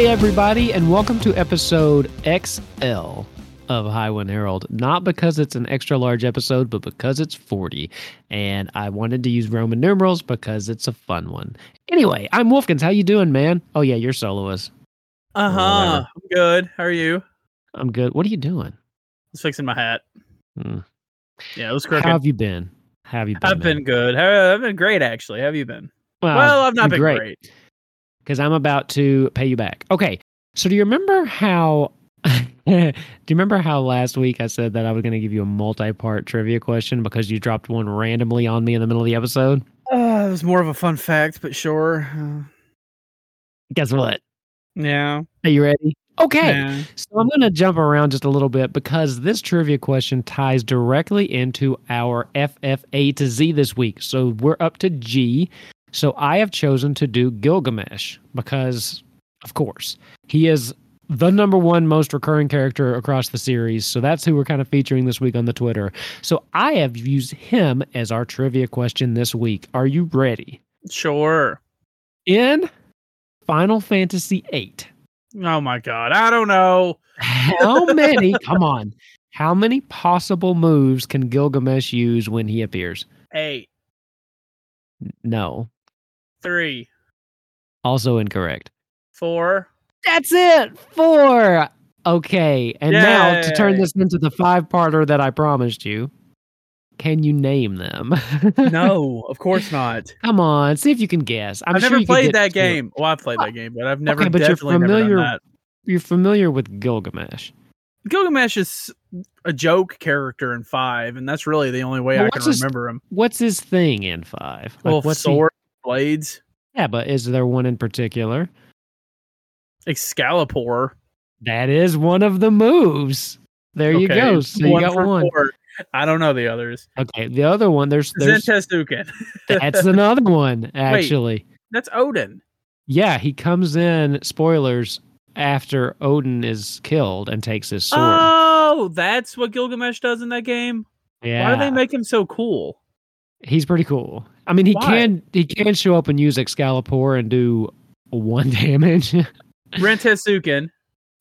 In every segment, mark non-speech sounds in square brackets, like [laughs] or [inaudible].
Hey, everybody, and welcome to episode XL of Highwind Herald. Not because it's an extra large episode, but because it's 40. And I wanted to use Roman numerals because it's a fun one. Anyway, I'm Wolfkins. How you doing, man? Oh, yeah, you're soloist. Uh huh. I'm good. How are you? I'm good. What are you doing? Just fixing my hat. Hmm. Yeah, it was crooked. How have you been? How have you been? I've been good. I've been great, actually. How have you been? Well, well, I've not been great. Because I'm about to pay you back. Okay. So do you remember how? [laughs] do you remember how last week I said that I was going to give you a multi-part trivia question because you dropped one randomly on me in the middle of the episode? Uh, it was more of a fun fact, but sure. Uh, Guess what? yeah. Are you ready? Okay. yeah. So I'm going to jump around just a little bit because this trivia question ties directly into our FFA to Z this week. So we're up to G. So I have chosen to do Gilgamesh because, of course, he is the number one most recurring character across the series. So that's who we're kind of featuring this week on the Twitter. So I have used him as our trivia question this week. Are you ready? Sure. In Final Fantasy VIII, Oh my god. I don't know. How [laughs] many? come on. How many possible moves can Gilgamesh use when he appears? Eight, No. Three, Also incorrect. four. That's it. Four. Okay. And now to turn this into the five parter that I promised you, can you name them? [laughs] No, of course not. Come on. See if you can guess. I'm I've sure never played that game. Well, I've played that oh, game, but I've never Okay, but you're familiar-. You're familiar with Gilgamesh. Gilgamesh is a joke character in five, and that's really the only way Well, I can his- remember him. What's his thing in five? Like, Well, what's sword, blades, Yeah, but is there one in particular? Excalibur. That is one of the moves. There you go. So you got one. four. I don't know the others. Okay, the other one there's there's Zantetsuken. [laughs] that's another one actually. That's Odin. Yeah, he comes in spoilers after Odin is killed and takes his sword. Oh, that's what Gilgamesh does in that game. yeah, Why do they make him so cool? He's pretty cool. I mean, he Why? can he can show up and use Excalibur and do one [laughs] damage. Renzokuken.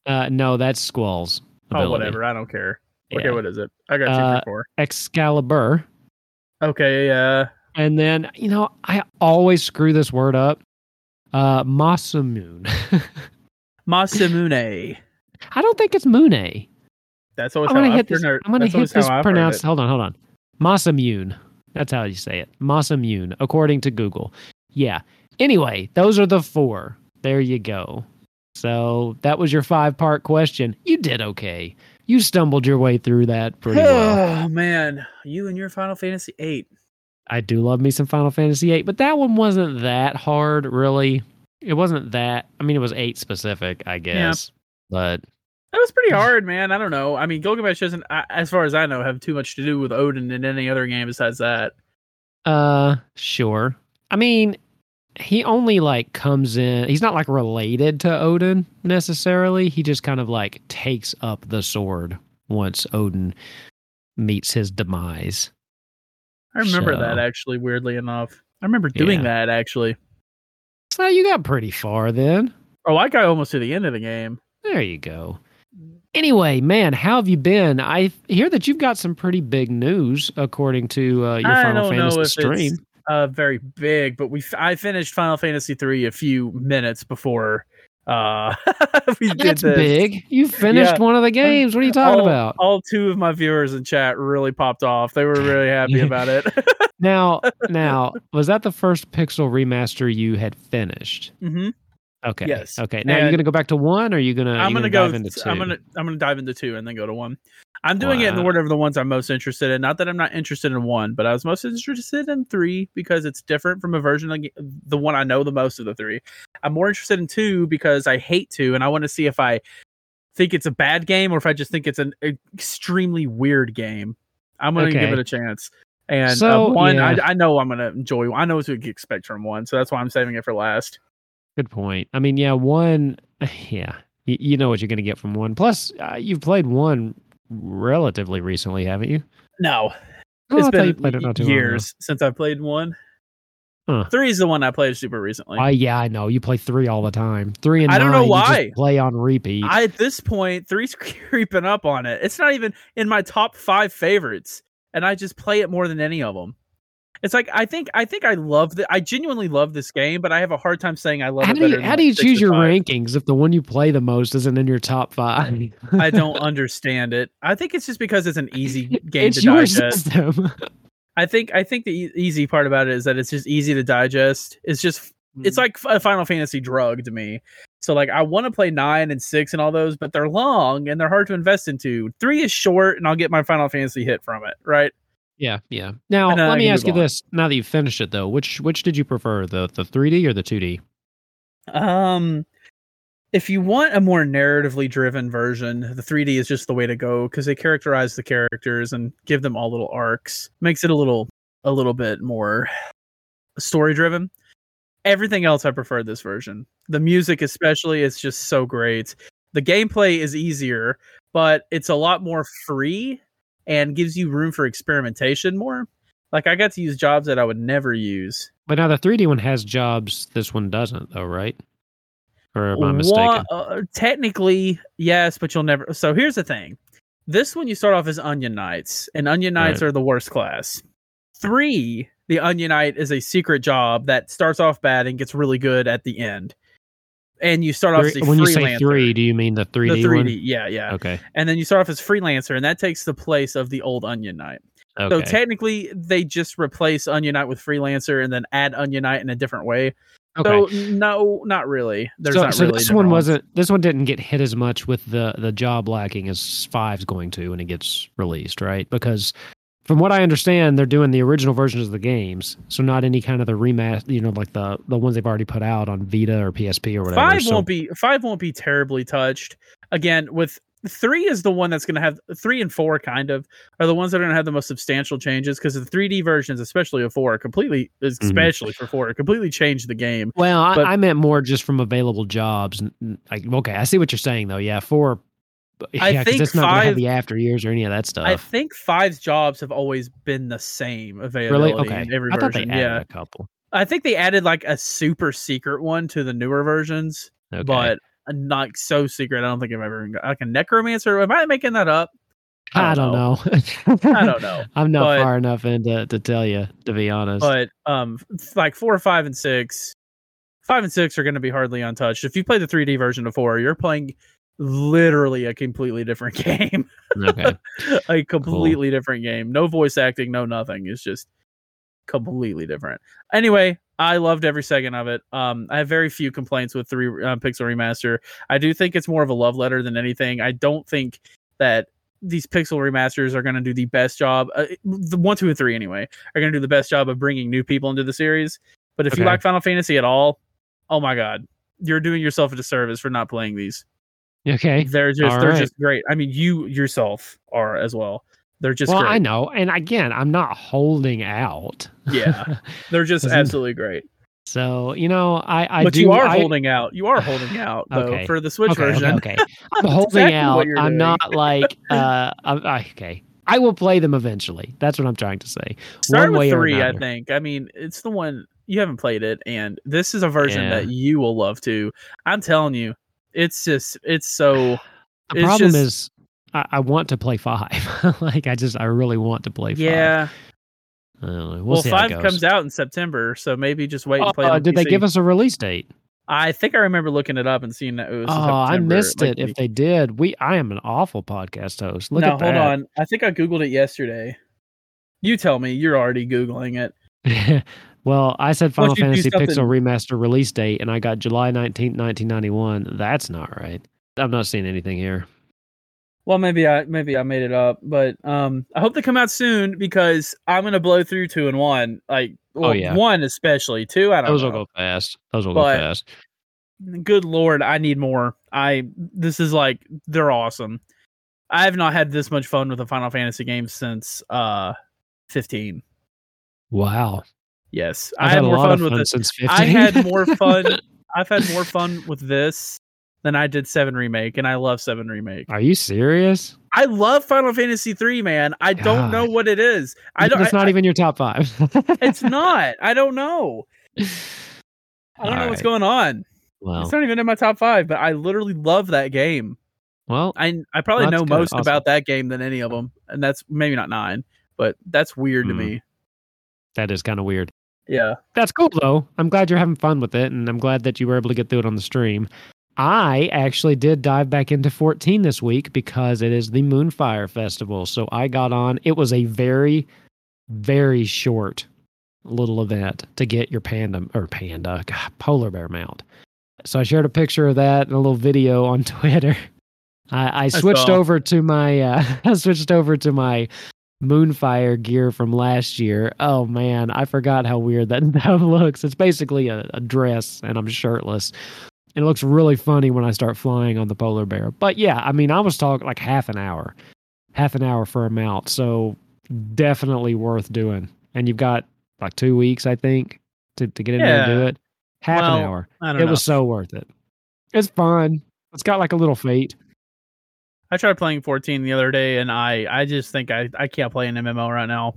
uh, no, that's Squall's. Oh, whatever. I don't care. Okay, Yeah. what is it? I got two Uh, for four. Excalibur. Okay, yeah. And then, you know, I always screw this word up. Uh Masamune. [laughs] Masamune. I don't think it's Mune. That's always I'm gonna I've hit this. pronoun- I'm gonna hit this how I've heard pronounced. it. Hold on, hold on. Masamune. That's how you say it. Masamune, according to Google. Yeah. Anyway, those are the four. There you go. So that was your five part question. You did okay. You stumbled your way through that pretty well. [sighs] Oh man, you and your Final Fantasy VIII. I do love me some Final Fantasy VIII, but that one wasn't that hard, really. It wasn't that. I mean, it was eight specific, I guess. But That was pretty [laughs] hard, man. I don't know. I mean, Gilgamesh doesn't, as far as I know, have too much to do with Odin in any other game besides that. Uh, sure. I mean, he only like comes in. He's not like related to Odin necessarily. He just kind of like takes up the sword once Odin meets his demise. I remember So- that actually. Weirdly enough, I remember doing Yeah. that actually. So you got pretty far then. Oh, I got almost to the end of the game. There you go. Anyway, man, how have you been? I hear that you've got some pretty big news according to uh, your I Final Fantasy stream. uh, very big, but we I finished Final Fantasy three a few minutes before uh, [laughs] we did That's this. big. You finished Yeah. one of the games. What are you talking all, about? All two of my viewers in chat really popped off. They were really happy [laughs] about it. Now, [laughs] now, was that the first Pixel remaster you had finished? hmm Okay. Yes. Okay. Now you're gonna go back to one, or are you gonna? I'm you gonna, go. dive into two? I'm gonna I'm gonna dive into two and then go to one. I'm doing it in the order of the ones I'm most interested in. Not that I'm not interested in one, but I was most interested in three because it's different from a version of the one I know the most of the three. I'm more interested in two because I hate two and I want to see if I think it's a bad game or if I just think it's an extremely weird game. I'm gonna Okay. give it a chance. And So, uh, one, yeah. I, I know I'm gonna enjoy. One I know what to expect from one, so that's why I'm saving it for last. Good point. I mean, yeah, one, [laughs] yeah, you, you know what you're going to get from one. Plus, uh, you've played one relatively recently, haven't you? No, Oh, it's been it not too long years since I played one. Huh. Three is the one I played super recently. I yeah, I know you play three all the time. Three and I don't know nine, just why. play on repeat. I at this point, three's [laughs] creeping up on it. It's not even in my top five favorites, and I just play it more than any of them. It's like I think I think I love the I genuinely love this game, but I have a hard time saying I love how it do you how do you choose your five. rankings if the one you play the most isn't in your top five? I don't [laughs] understand it. I think it's just because it's an easy [laughs] game it's to your digest. system. I think I think the e- easy part about it is that it's just easy to digest. It's just it's hmm. like a uh, Final Fantasy drug to me. So like I want to play nine and six and all those, but they're long and they're hard to invest into. Three is short, and I'll get my Final Fantasy hit from it. Right? Yeah, yeah. Now And, uh, let me ask you on. this: Now that you've finished it, though, which which did you prefer the the 3D or the 2D? Um, if you want a more narratively driven version, the 3D is just the way to go because they characterize the characters and give them all little arcs. Makes it a little a little bit more story driven. Everything else I prefer this version. The music especially is just so great. The gameplay is easier, but it's a lot more free and gives you room for experimentation more. Like I got to use jobs that I would never use. But now the 3D one has jobs. This one doesn't, though, right? Or am I mistaken? One- uh, technically, yes, but you'll never. So here's the thing: this one you start off as Onion Knights, and Onion Knights Right. are the worst class. Three, the Onion Knight is a secret job that starts off bad and gets really good at the end. And you start off as a when you say three, do you mean the 3D, the 3D, yeah, yeah. Okay. And then you start off as freelancer, and that takes the place of the old Onion Knight. Okay. So technically, they just replace Onion Knight with freelancer, and then add Onion Knight in a different way. okay. So no, not really. There's so, not so really. this one wasn't. This one didn't get hit as much with the the job lacking as Five's going to when it gets released, right? Because from what I understand, they're doing the original versions of the games, so not any kind of the remaster. You know, like the the ones they've already put out on Vita or PSP or whatever. Five so, won't be five won't be terribly touched. Again, with three is the one that's going to have three and four kind of are the ones that are going to have the most substantial changes because the 3D versions, especially of four, completely mm-hmm. especially for four, completely changed the game. Well, I, but- I meant more just from available jobs. N- n- Like, okay, I see what you're saying though. Yeah, four. Yeah, I think it's not gonna have five- the after years or any of that stuff. I think five's jobs have always been the same availability really? Okay. in every I thought they added Yeah, a couple. I think they added like a super secret one to the newer versions, Okay. but not so secret. I don't think I've ever got like a necromancer. Am I making that up? I don't know. I don't [laughs] know. I'm not But- far enough into to tell you, to be honest. but um like four five and six five and six are going to be hardly untouched if you play the 3d version of four you're playing literally a completely different [laughs] game. Okay. a completely different game. No voice acting no nothing. It's just completely different. Anyway i loved every second of it. Um i have very few complaints with three uh, pixel remaster. I do think it's more of a love letter than anything. I don't think that these pixel remasters are going to do the best job uh, the one two and three anyway are going to do the best job of bringing new people into the series. But if you like final fantasy at all oh my god you're doing yourself a disservice for not playing these Okay. they're just All they're right. just great i mean you yourself are as well they're just well, great. I know, and again, I'm not holding out. Yeah. [laughs] they're just absolutely great so you know, I I but do. you are I, holding out you are holding out though Okay. for the switch okay, version Okay, okay. [laughs] I'm holding exactly out. I'm doing. not like [laughs] uh. I'm, okay. I will play them eventually. That's what I'm trying to say. start One way with or three i think i mean it's the one you haven't played it and this is a version Yeah. that you will love too i'm telling you it's just it's so The It's problem just- is, I, I want to play five. [laughs] like I just, I really want to play five. yeah I don't know. We'll, well five comes out in september so maybe just wait and play it Uh, did they give us a release date? i think i remember looking it up and seeing that it was Oh, I missed like, it. If they did, we I am an awful podcast host. Look at that. no hold that. on i think i googled it yesterday you tell me you're already googling it [laughs] well, I said Final Fantasy Pixel Remaster release date, and I got July nineteenth, nineteen ninety one. That's not right. I'm not seeing anything here. Well, maybe I maybe I made it up, but um, I hope they come out soon because I'm gonna blow through two and one. Like, well, Oh, yeah. one especially. Two, I don't Those will go fast. Those will But- go fast. Good lord, I need more. I this is like they're awesome. I have not had this much fun with a Final Fantasy game since uh 15. Wow. Yes, I've I had, had more fun with this. since 15. I had more fun. [laughs] I've had more fun with this than I did Seven Remake, and I love Seven Remake. Are you serious? I love Final Fantasy three, man. I don't know what it is. I don't. It's not I- even your top five. [laughs] it's not. I don't know. I don't know what's going on. Well, It's not even in my top five, but I literally love that game. well, I I probably Well, know most Awesome. about that game than any of them, and that's maybe not nine, but that's weird to Hmm. me. that is kind of weird. Yeah. That's cool though. I'm glad you're having fun with it, and I'm glad that you were able to get through it on the stream. I actually did dive back into 14 this week because it is the Moonfire Festival. So I got on. It was a very, very short little event to get your panda or panda God, polar bear mount. So I shared a picture of that and a little video on [laughs] Twitter. I, [laughs] I switched over to my uh, I switched over to my Moonfire gear from last year. Oh man, I forgot how weird that, [laughs] looks. It's basically a, a dress and I'm shirtless. And it looks really funny when I start flying on the polar bear. But yeah, I mean, I was talking like half an hour, half an hour for a mount. So definitely worth doing. And you've got like two weeks, I think, to, to get in there and do it. Half Well, an hour. It know. was so worth it. It's fun. It's got like a little fate. I tried playing 14 the other day, and I I just think I I can't play an MMO right now.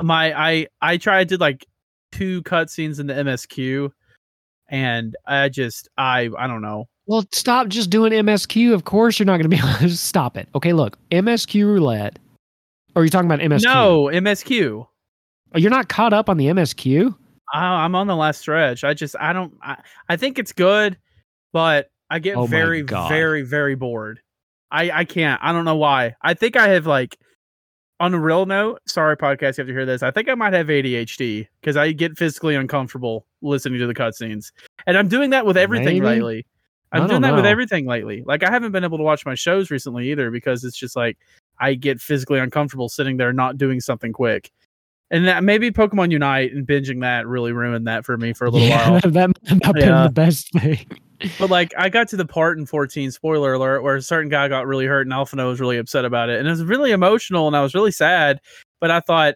My I I tried to like two cutscenes in the MSQ, and I just I I don't know. Well, stop just doing MSQ. Of course, you're not going to be able to [laughs] stop it. Okay, look, MSQ roulette. Or are you talking about MSQ? No MSQ. Oh, you're not caught up on the MSQ. I, I'm on the last stretch. I just I don't I, I think it's good, but I get Oh very very very bored. I I can't. I don't know why. I think I have like on a real note, sorry podcast, you have to hear this. I think I might have ADHD because I get physically uncomfortable listening to the cutscenes. And I'm doing that with everything Maybe? lately. I'm doing that with everything lately. Like I haven't been able to watch my shows recently either because it's just like I get physically uncomfortable sitting there not doing something quick. And that maybe Pokemon Unite and binging that really ruined that for me for a little Yeah, [laughs] while. that might have been the best thing. But like I got to the part in 14, spoiler alert, where a certain guy got really hurt and Alphinaud was really upset about it. And it was really emotional and I was really sad. But I thought,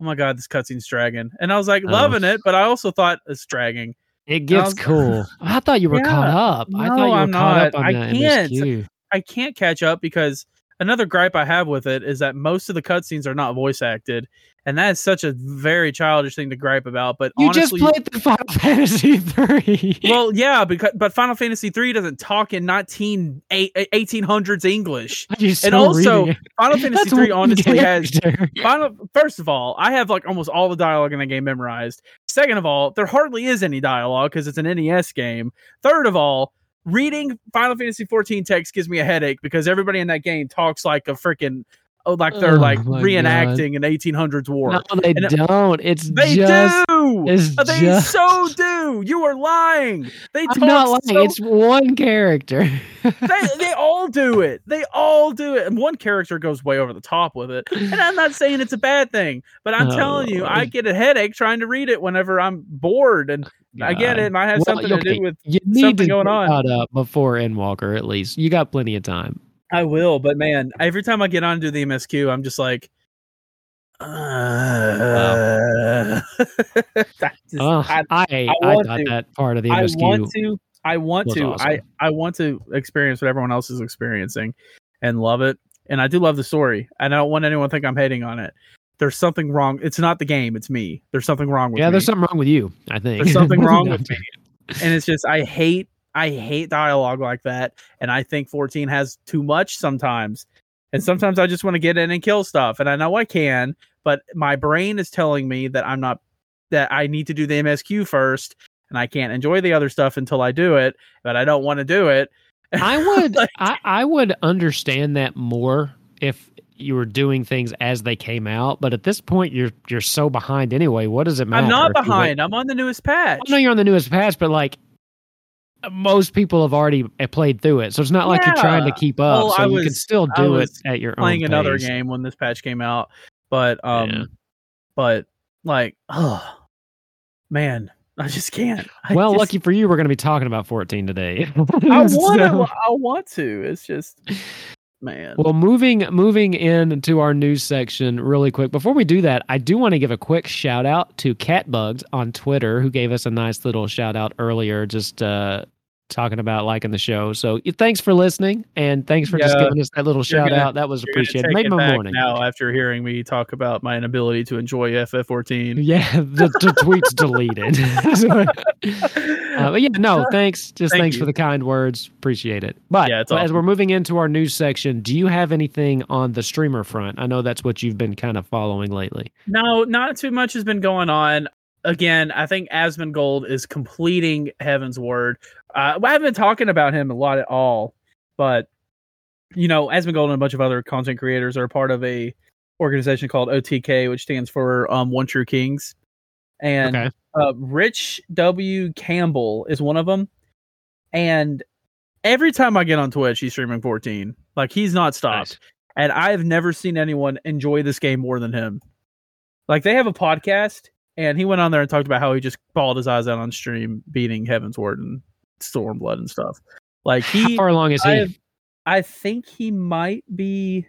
oh my god, this cutscene's dragging. And I was like Oh. loving it, but I also thought it's dragging. It gets was- cool. [laughs] I thought you were Yeah. caught up. I thought you were I'm caught not. up on I can't. I can't catch up because another gripe I have with it is that most of the cutscenes are not voice acted. And that is such a very childish thing to gripe about. But You honestly, just played the Final [laughs] Fantasy three. well, yeah, because but Final Fantasy 3 doesn't talk in 19, 1800s eh, English. You're and also. Final Fantasy That's 3 one honestly has. Final, first of all, I have like almost all the dialogue in the game memorized. Second of all, there hardly is any dialogue because it's an NES game. Third of all, reading Final Fantasy 14 text gives me a headache because everybody in that game talks like a freaking oh, like they're Oh like reenacting an 1800s war. No, they And uh, don't. It's they just. do. it's uh, they just- so do. You are lying. They I'm not lying. so It's one character. they, they all do it. They all do it. And one character goes way over the top with it. And I'm not saying it's a bad thing, but I'm [laughs] Oh, telling you, I get a headache trying to read it whenever I'm bored. And I get it. It might have Well, something to do with you need something to going on. caught up before Endwalker. At least you got plenty of time. I will, but man, every time I get on to the MSQ, I'm just like, uh, [laughs] I, just- Oh, I, I I, want got to. that part of the MSQ. I want to. I want to. I awesome. I want to experience what everyone else is experiencing, and love it. And I do love the story. And I don't want anyone to think I'm hating on it. There's something wrong. It's not the game. It's me. There's something wrong with yeah, me. there's something wrong with you. I think There's something [laughs] wrong with me. and it's just I hate I hate dialogue like that. And I think 14 has too much sometimes. And sometimes I just want to get in and kill stuff. And I know I can, but my brain is telling me that I'm not that I need to do the MSQ first and I can't enjoy the other stuff until I do it, but I don't want to do it. I would [laughs] Like- I, I would understand that more if you were doing things as they came out, but at this point you're you're so behind anyway. What does it matter? I'm not if you wait- behind. I'm on the newest patch. I know you're on the newest patch, but like most people have already uh, played through it, so it's not like you're trying to keep up. Well, so I you can was- still I do it at your playing another pace. game when this patch came out. But um Yeah. but like oh man I just can't. I well, just- lucky for you, we're going to be talking about 14 today. I [laughs] want to. I want to. It's just, man. Well, moving moving into our news section really quick. Before we do that, I do want to give a quick shout out to Catbugs on Twitter, who gave us a nice little shout out earlier, just uh, talking about liking the show. So thanks for listening, and thanks for just giving us that little shout gonna- out. That was appreciated. Made my morning. now after hearing me talk about my inability to enjoy FF14. [laughs] Yeah, the, the tweet's deleted. [laughs] Uh, but yeah, no, [laughs] thanks. Just Thank thanks you. for the kind words. Appreciate it. But Yeah, so as we're moving into our news section, do you have anything on the streamer front? I know that's what you've been kind of following lately. No, not too much has been going on. Again, I think Asmongold is completing Heavensward. Uh, I haven't been talking about him a lot at all, but you know, Asmongold and a bunch of other content creators are part of a organization called OTK, which stands for um, One True Kings. And Okay. uh, Rich W. Campbell is one of them. And every time I get on Twitch, he's streaming 14. Like he's not stopped. And I've never seen anyone enjoy this game more than him. Like they have a podcast, and he went on there and talked about how he just bawled his eyes out on stream, beating Heavensward and Stormblood and stuff. Like How he, far along is he? I, I think he might be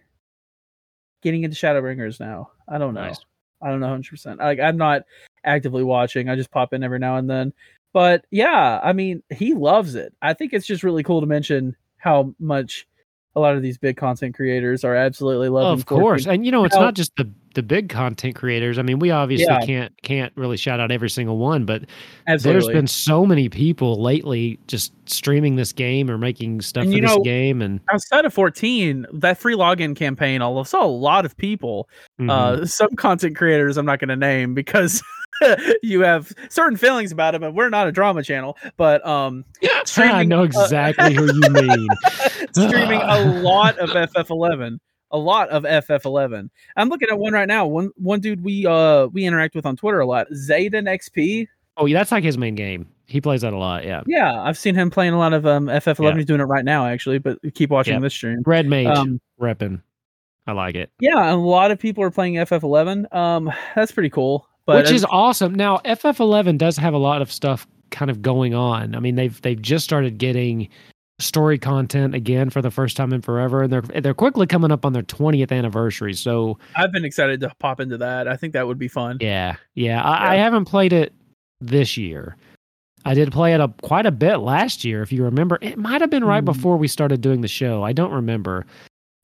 getting into Shadowbringers now. I don't know. Nice. I don't know 100%. Like I'm not actively watching. I just pop in every now and then. But yeah, I mean, he loves it. I think it's just really cool to mention how much a lot of these big content creators are absolutely loving. of course, 14. and you know it's Now- not just the the big content creators. I mean, we obviously Yeah. can't can't really shout out every single one, but absolutely. there's been so many people lately just streaming this game or making stuff And for this know- game, and outside of 14, that free login campaign, I saw a lot of people mhm. uh some content creators i'm not going to name because [laughs] you have certain feelings about them and we're not a drama channel but um [laughs] I streaming, know uh, exactly who you mean. [laughs] streaming a lot of ff11 a lot of ff11 i'm looking at one right now one one dude we uh we interact with on twitter a lot zayden xp Oh, yeah, that's like his main game. He plays that a lot. Yeah, yeah i've seen him playing a lot of um ff11 Yeah. he's doing it right now actually but keep watching Yep. this stream Red Mage um repping. I like it. yeah a lot of people are playing ff11 um that's pretty cool but Which is awesome. Now, FF11 does have a lot of stuff kind of going on. I mean, they've they've just started getting story content again for the first time in forever, and they're they're quickly coming up on their 20th anniversary. So I've been excited to pop into that. I think that would be fun. yeah, yeah. I, I haven't played it this year. I did play it a, quite a bit last year, if you remember. It might have been right Hmm. before we started doing the show. I don't remember.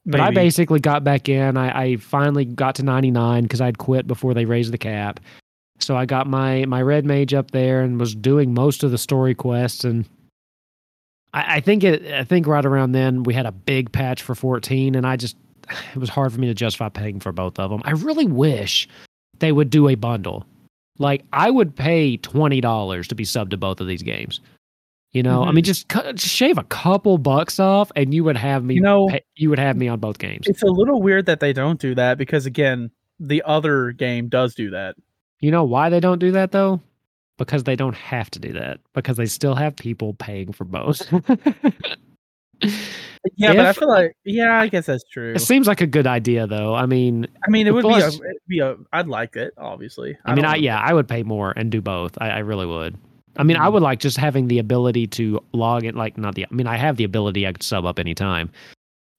But I basically got back in. I, I finally got to 99 because I'd quit before they raised the cap. So I got my my red mage up there and was doing most of the story quests. And I, I think it. I think right around then we had a big patch for 14, and I just it was hard for me to justify paying for both of them. I really wish they would do a bundle. Like I would pay twenty dollars to be subbed to both of these games. You know, I Mhm. mean, just, cut, just shave a couple bucks off, and you would have me. You know- pay, you would have me on both games. It's a little weird that they don't do that because again, the other game does do that. You know why they don't do that though? Because they don't have to do that. Because they still have people paying for both. [laughs] [laughs] Yeah, but I feel like yeah, I guess that's true. it seems like a good idea though. I mean, I mean, it would Plus- be a, a. I'd like it, obviously. I, mean, I yeah, I would pay more and do both. I, I really would. I mean, I Mhm. would like just having the ability to log in. Like, not the. I mean, I have the ability. I could sub up anytime.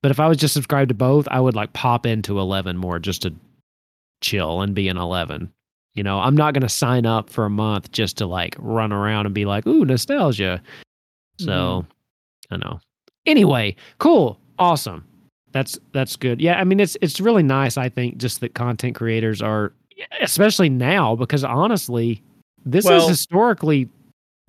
But if I was just subscribed to both, I would like pop into Eleven more just to chill and be in Eleven. You know, I'm not going to sign up for a month just to like run around and be like, ooh, nostalgia. So, I know. Anyway, cool, awesome. That's that's good. Yeah, I mean, it's it's really nice. I think just that content creators are, especially now, because honestly, this is historically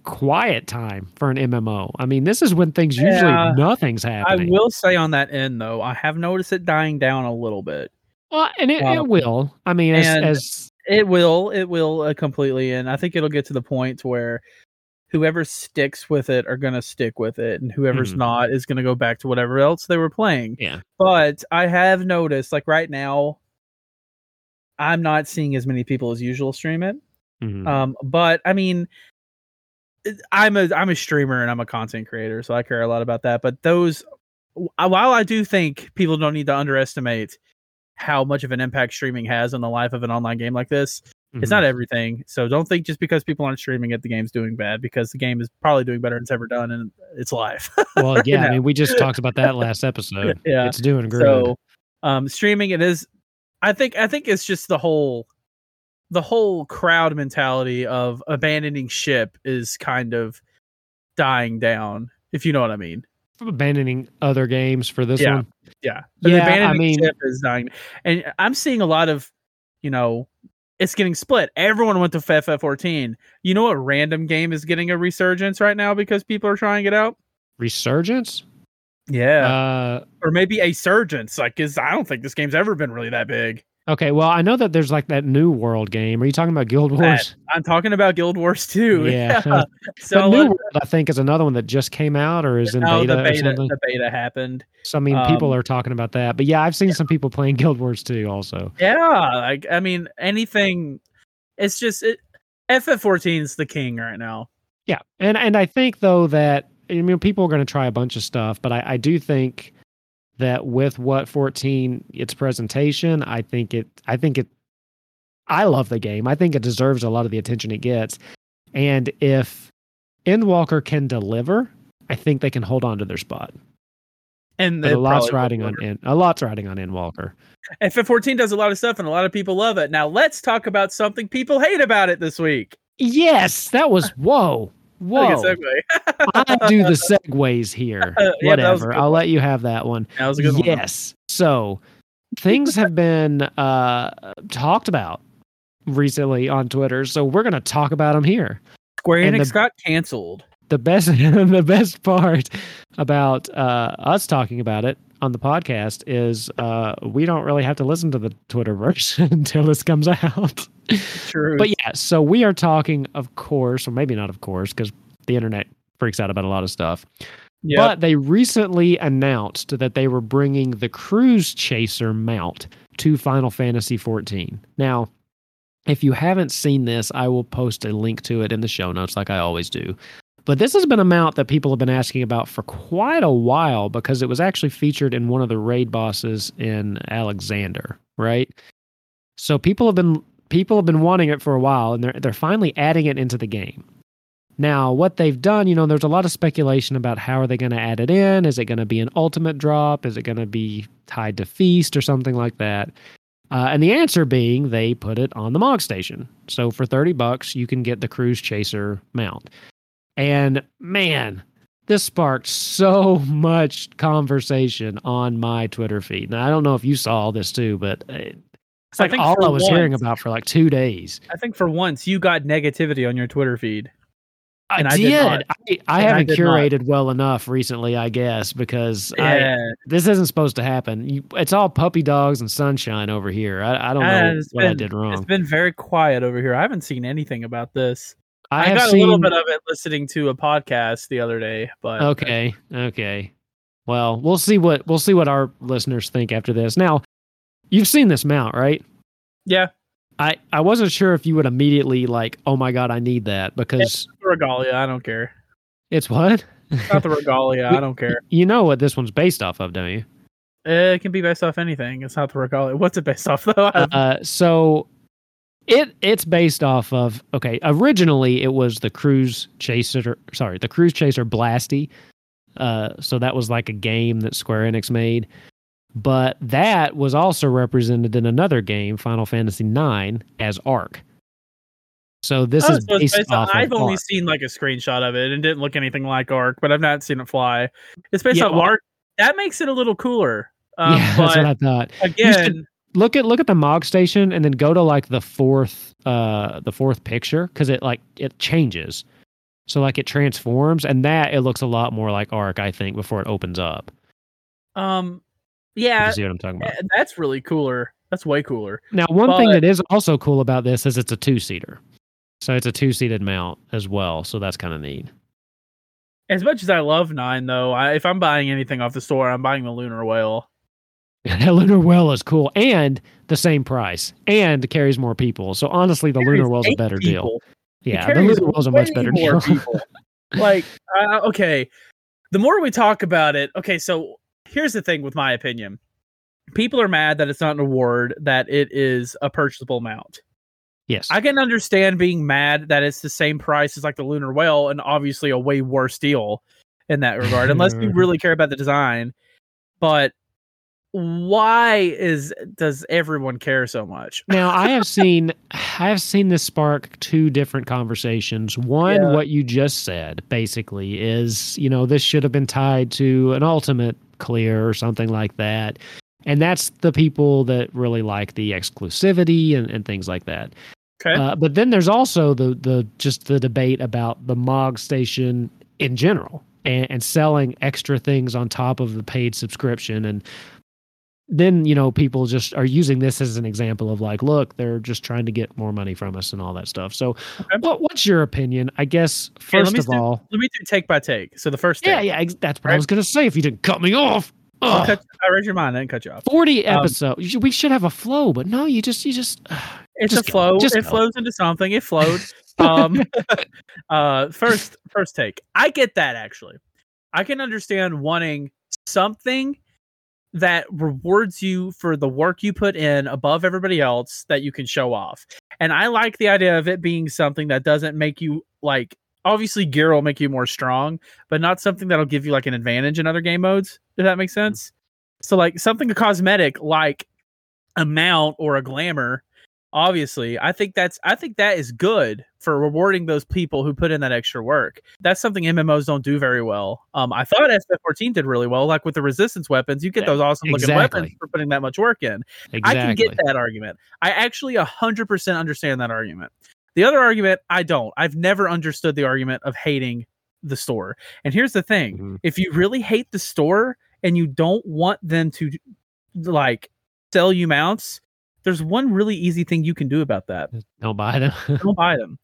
quiet time for an MMO. I mean, this is when things usually Yeah. nothing's happening. I will say on that end though, I have noticed it dying down a little bit. Well, and it, Uh, it will. I mean, as, as It will, it will uh, completely, and I think it'll get to the point where whoever sticks with it are gonna stick with it, and whoever's Mhm. not is gonna go back to whatever else they were playing. yeah, But I have noticed, like right now, I'm not seeing as many people as usual stream it. mhm. Um, but I mean, I'm a I'm a streamer and I'm a content creator, so I care a lot about that. But those, while I do think people don't need to underestimate how much of an impact streaming has on the life of an online game like this, It's not everything. So don't think just because people aren't streaming it, the game's doing bad because the game is probably doing better than it's ever done in its life. [laughs] Well, right yeah, I mean, we just talked about that last [laughs] episode. Yeah. It's doing great. So um streaming it is I think I think it's just the whole the whole crowd mentality of abandoning ship is kind of dying down, if you know what I mean. Abandoning other games for this Yeah. one. Yeah. Yeah, I mean- ship is dying. And I'm seeing a lot of, you know, it's getting split. Everyone went to FF14. You know what random game is getting a resurgence right now because people are trying it out? Resurgence? Yeah. Uh, or maybe a surgence. Like, cause I don't think this game's ever been really that big. Okay, well, I know that there's like that new world game. Are you talking about Guild Wars? I'm talking about Guild Wars 2. [laughs] Yeah. so but New let- World, I think, is another one that just came out or is in no, beta, the or beta, something. the beta happened. So I mean, people um, are talking about that. But yeah, I've seen some people playing [laughs] Guild Wars too. Also, Yeah, like I mean, anything. It's just it. FF14 is the king right now. yeah, and and I think though that I mean, people are going to try a bunch of stuff, but I, I do think that with what 14 its presentation, I think it, I think it, I love the game. I think it deserves a lot of the attention it gets, and if Endwalker can deliver, I think they can hold on to their spot. And a lot's riding on. End, a lot's riding on Endwalker. FF14 does a lot of stuff, and a lot of people love it. Now let's talk about something people hate about it this week. Yes, that was whoa, whoa. That's a good segue. I do the segues here. [laughs] Yeah, that was a Whatever. I'll one. let you have that one. That was a good one. yes. So things have been uh, talked about recently on Twitter. So we're going to talk about them here. Square And Enix the- got canceled. The best, [laughs] the best part about uh, us talking about it on the podcast is uh, we don't really have to listen to the Twitter [laughs] version until this comes out. True. But yeah, so we are talking, of course, or maybe not, of course, because the internet freaks out about a lot of stuff. Yep. But they recently announced that they were bringing the Cruise Chaser mount to Final Fantasy XIV. Now, if you haven't seen this, I will post a link to it in the show notes, like I always do. But this has been a mount that people have been asking about for quite a while because it was actually featured in one of the raid bosses in Alexander, right? So people have been people have been wanting it for a while, and they're they're finally adding it into the game. Now, what they've done, you know, there's a lot of speculation about how are they going to add it in? Is it going to be an ultimate drop? Is it going to be tied to feast or something like that? Uh, and the answer being they put it on the Mog Station. So for 30 bucks, you can get the Cruise Chaser mount. And man, this sparked so [laughs] much conversation on my Twitter feed. Now, I don't know if you saw all this too, but uh, it's I like think all I was hearing about for like two days. I think for once you got negativity on your Twitter feed. I And I did. did I. I, haven't did not. curated well enough recently, I guess, because I, Yeah. this isn't supposed to happen. You, it's all puppy dogs and sunshine over here. I, I don't know it's what I been- did It's wrong. been very quiet over here. I haven't seen anything about this. I, I, got seen. a little bit of it listening to a podcast the other day, but okay, okay. Well, we'll see what we'll see what our listeners think after this. Now, you've seen this mount, right? yeah, I I wasn't sure if you would immediately like, oh my god, I need that because regalia. I don't care. it's what Not the regalia. I [laughs] don't care. you know what this one's based off of, don't you? It can be based off anything. It's not the regalia. What's it based off though? [laughs] Uh, so it it's based off of okay. Originally, it was the Cruise Chaser. Sorry, the Cruise Chaser Blassty. Uh, so that was like a game that Square Enix made, but that was also represented in another game, Final Fantasy IX, as Ark. So this Oh, is so based, based off. on- I've only Ark. seen like a screenshot of it and didn't look anything like Ark, but I've not seen it fly. It's based Yeah, on Ark. That makes it a little cooler. Um, [laughs] yeah, that's what I thought. again, look at look at the Mog station and then go to like the fourth uh the fourth picture because it like it changes. So like it transforms and that it looks a lot more like Ark, I think, before it opens up. um, yeah, you see what I'm talking about. eh, that's really cooler. That's way cooler. Now, one thing that is also cool about this is it's a two seater. So it's a two seated mount as well. So that's kind of neat. As much as I love Nine, though, I, if I'm buying anything off the store, I'm buying the Lunar Whale. That [laughs] Lunar Whale is cool and the same price and carries more people. So honestly, the Lunar Carries Whale's a better deal. people. It Yeah, the Lunar Whale's a much better deal. [laughs] like, uh, okay, the more we talk about it, okay, so here's the thing with my opinion. People are mad that it's not an award, that it is a purchasable mount. Yes. I can understand being mad that it's the same price as like the Lunar Whale and obviously a way worse deal in that regard, unless you [laughs] really care about the design. But why is does everyone care so much? now I have [laughs] seen I have seen this spark two different conversations. One, Yeah. what you just said, basically, is you know this should have been tied to an ultimate clear or something like that, and that's the people that really like the exclusivity and, and things like that. Okay. Uh, but then there's also the the just the debate about the Mog station in general and, and selling extra things on top of the paid subscription and then you know people just are using this as an example of like look they're just trying to get more money from us and all that stuff so Okay. what, what's your opinion i guess first of do- all Let me do take by take. So the first yeah take. yeah that's what i was gonna say if you didn't cut me off cut- I read your mind. I didn't cut you off. 40 Um, episodes should- we should have a flow but no you just you just [sighs] It's just a flow. It go. flows into something. It flowed. [laughs] um, [laughs] uh, first, first take. I get that actually. I can understand wanting something that rewards you for the work you put in above everybody else that you can show off. And I like the idea of it being something that doesn't make you like obviously gear will make you more strong, but not something that'll give you like an advantage in other game modes, if that makes mm-hmm. sense. So like something a cosmetic like a mount or a glamour obviously i think that's i think that is good for rewarding those people who put in that extra work. That's something mmos don't do very well. Um i thought ff14 did really well like with the resistance weapons you get those awesome looking exactly. weapons for putting that much work in. Exactly i can get that argument. I actually 100% understand that argument. The other argument i don't. I've never understood the argument of hating the store. And here's the thing Mhm. if you really hate the store and you don't want them to like sell you mounts there's one really easy thing you can do about that. Don't buy them. [laughs] Don't buy them.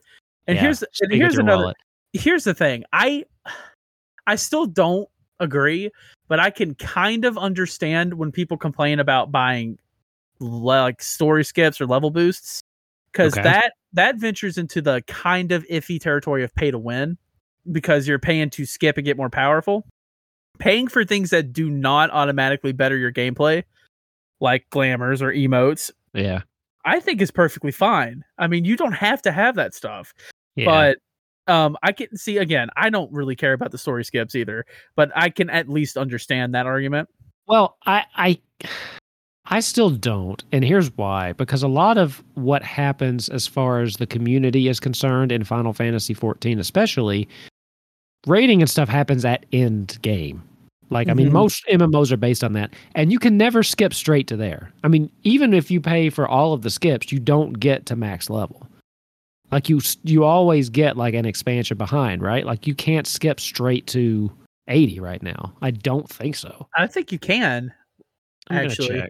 And Yeah, here's and here's another wallet. here's the thing. I i still don't agree but i can kind of understand when people complain about buying like story skips or level boosts because Okay. that that ventures into the kind of iffy territory of pay to win because you're paying to skip and get more powerful. Paying for things that do not automatically better your gameplay like glamours or emotes yeah i think is perfectly fine i mean you don't have to have that stuff yeah but um i can see again i don't really care about the story skips either but i can at least understand that argument Well, I I I still don't. And here's why. Because a lot of what happens as far as the community is concerned in Final Fantasy 14 especially, rating and stuff happens at end game. Like I mean Mhm. most MMOs are based on that. And you can never skip straight to there. I mean, even if you pay for all of the skips, you don't get to max level. Like you you always get like an expansion behind, right? Like you can't skip straight to 80 right now. I don't think so. i think you can I'm Actually. check.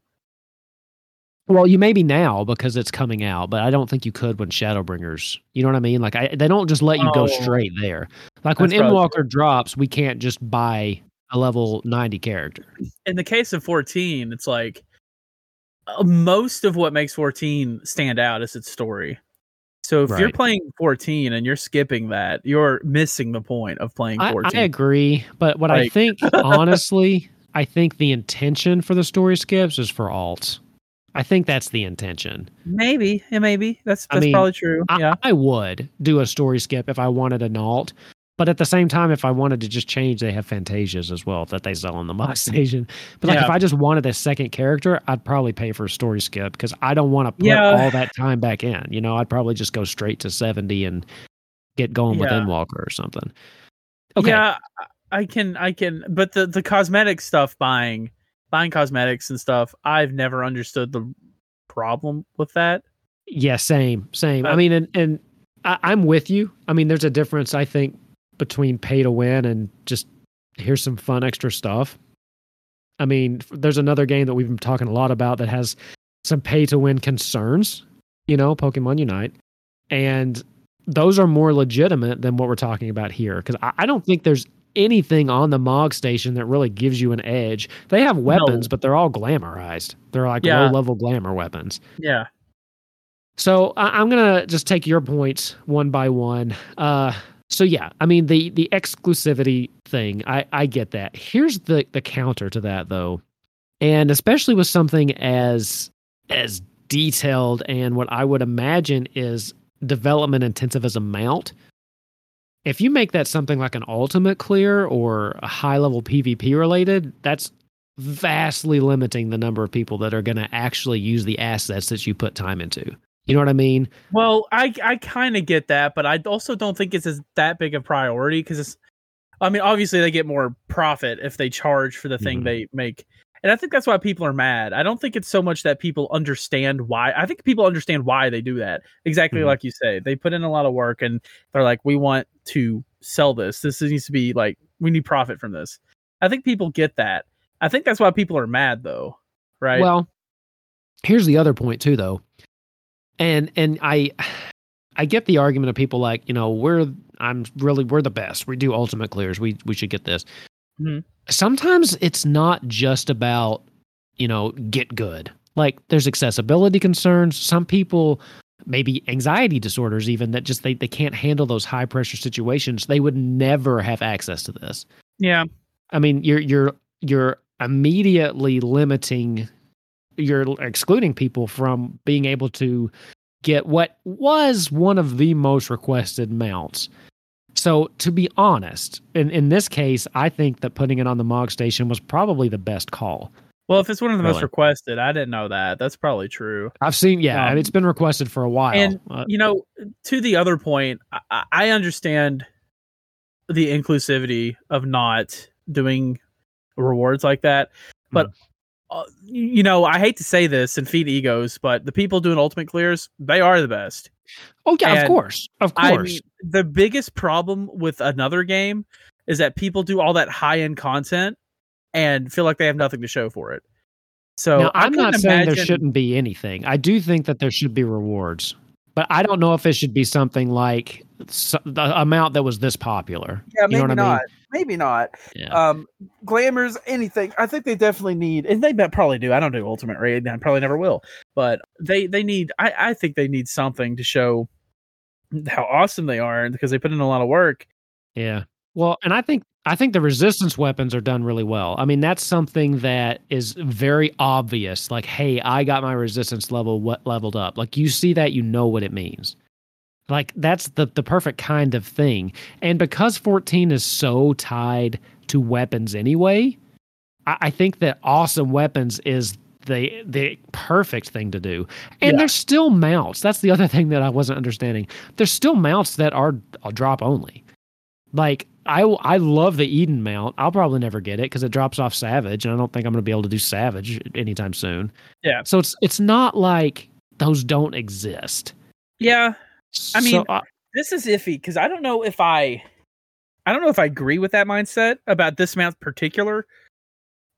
Well, you maybe now because it's coming out, but I don't think you could when Shadowbringers. You know what I mean? Like I, they don't just let you go Oh. straight there. Like when Endwalker drops, we can't just buy a level ninety character. in the case of 14 it's like uh, most of what makes 14 stand out is its story so if you're playing 14 and you're skipping that you're missing the point of playing 14 I agree, but what I think, [laughs] honestly, I think the intention for the story skips is for alt. I think that's the intention. maybe yeah maybe that's I that's mean, probably true I, yeah I would do a story skip if I wanted an alt. But at the same time, if I wanted to just change, they have Fantasias as well that they sell on the Mog Station. But like Yeah. if I just wanted a second character, I'd probably pay for a story skip because I don't want to put Yeah. all that time back in. You know, I'd probably just go straight to 70 and get going with Yeah. Endwalker or something. Okay. yeah I- i can i can but the the cosmetic stuff buying buying cosmetics and stuff i've never understood the problem with that Yeah, same, same. I Uh, mean, and, and I, I'm with you. I mean, there's a difference, I think, between pay to win and just here's some fun extra stuff. I mean, there's another game that we've been talking a lot about that has some pay to win concerns, you know, Pokemon Unite. And those are more legitimate than what we're talking about here. Because I, I don't think there's anything on the Mog station that really gives you an edge. They have weapons, No. but they're all glamorized. They're like Yeah. low level glamour weapons. yeah So I, I'm gonna just take your points one by one. Uh, so yeah, I mean the the exclusivity thing, I I get that. Here's the the counter to that though, and especially with something as as detailed and what I would imagine is development intensive as a mount. If you make that something like an ultimate clear or a high level PvP related, that's vastly limiting the number of people that are going to actually use the assets that you put time into. You know what I mean? Well, I I kind of get that, but I also don't think it's as that big a priority because it's. I mean, obviously they get more profit if they charge for the thing Mhm. they make, and I think that's why people are mad. I don't think it's so much that people understand why. I think people understand why they do that. Exactly Mhm. like you say, they put in a lot of work and they're like, we want to sell this. This needs to be like we need profit from this. I think people get that. I think that's why people are mad though, right? Well, here's the other point too, though, and and I I get the argument of people like you know we're I'm really we're the best. We do ultimate clears. We we should get this. Mhm. Sometimes it's not just about you know get good. Like there's accessibility concerns. Some people maybe anxiety disorders even that just they, they can't handle those high pressure situations they would never have access to this yeah, I mean, you're you're you're immediately limiting, you're excluding people from being able to get what was one of the most requested mounts. So, to be honest, in in this case, I think that putting it on the Mog Station was probably the best call. Well, if it's one of the most requested, I didn't know that. That's probably true. I've seen, yeah, Um, it's been requested for a while. and, Uh, You know, to the other point, I, I understand the inclusivity of not doing rewards like that, but uh, Uh, you know, I hate to say this and feed egos, but the people doing ultimate clears, they are the best. oh yeah, of course, of I course. mean, the biggest problem with another game is that people do all that high end content and feel like they have nothing to show for it. So now, I I'm not saying there shouldn't be anything. I do think that there should be rewards, but I don't know if it should be something like the amount that was this popular. Yeah, You maybe know what I mean? Maybe not. Yeah. Um, glamours, anything. I think they definitely need, and they probably do. I don't do ultimate raid, and I probably never will. But they they need. I I think they need something to show how awesome they are, because they put in a lot of work. Yeah. Well, and I think I think the resistance weapons are done really well. I mean, that's something that is very obvious. Like, hey, I got my resistance level what leveled up. Like you see that, you know what it means. Like that's the the perfect kind of thing. And because 14 is so tied to weapons anyway, I, I think that awesome weapons is the the perfect thing to do. And Yeah. there's still mounts. That's the other [laughs] thing that I wasn't understanding. There's still mounts that are uh, drop only. Like I I love the Eden mount. I'll probably never get it because it drops off Savage, and I don't think I'm going to be able to do Savage anytime soon. Yeah. So it's it's not like those don't exist. Yeah, I mean, So, uh, this is iffy because I don't know if I, I don't know if I agree with that mindset about this mount particular.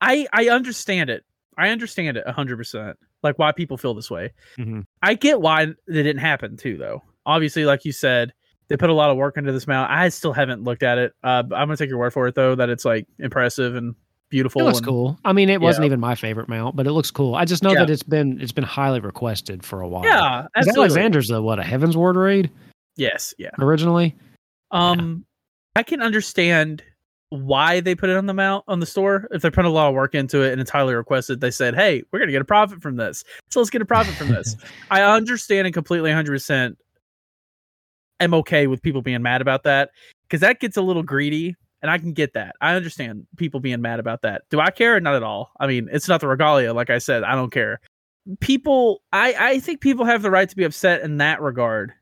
I I understand it. I understand it hundred percent. Like why people feel this way. mhm. I get why it didn't happen too, though. Obviously, like you said, they put a lot of work into this mount. I still haven't looked at it. Uh, I'm gonna take your word for it though that it's like impressive and beautiful. it looks and, cool. I mean, it wasn't Yeah. even my favorite mount, but it looks cool. I just know Yeah. that it's been it's been highly requested for a while. Yeah. Alexander's a what a Heavensward raid Yes, yeah. originally. Um, I can understand why they put it on the mount on the store. If they put a lot of work into it and it's highly requested, they said, "Hey, we're gonna get a profit from this, so let's get a profit from this." [laughs] I understand and completely 100 percent I'm okay with people being mad about that because that gets a little greedy, and I can get that. I understand people being mad about that. Do I care? Not at all. I mean, it's not the regalia, like I said. I don't care. People, I I think people have the right to be upset in that regard.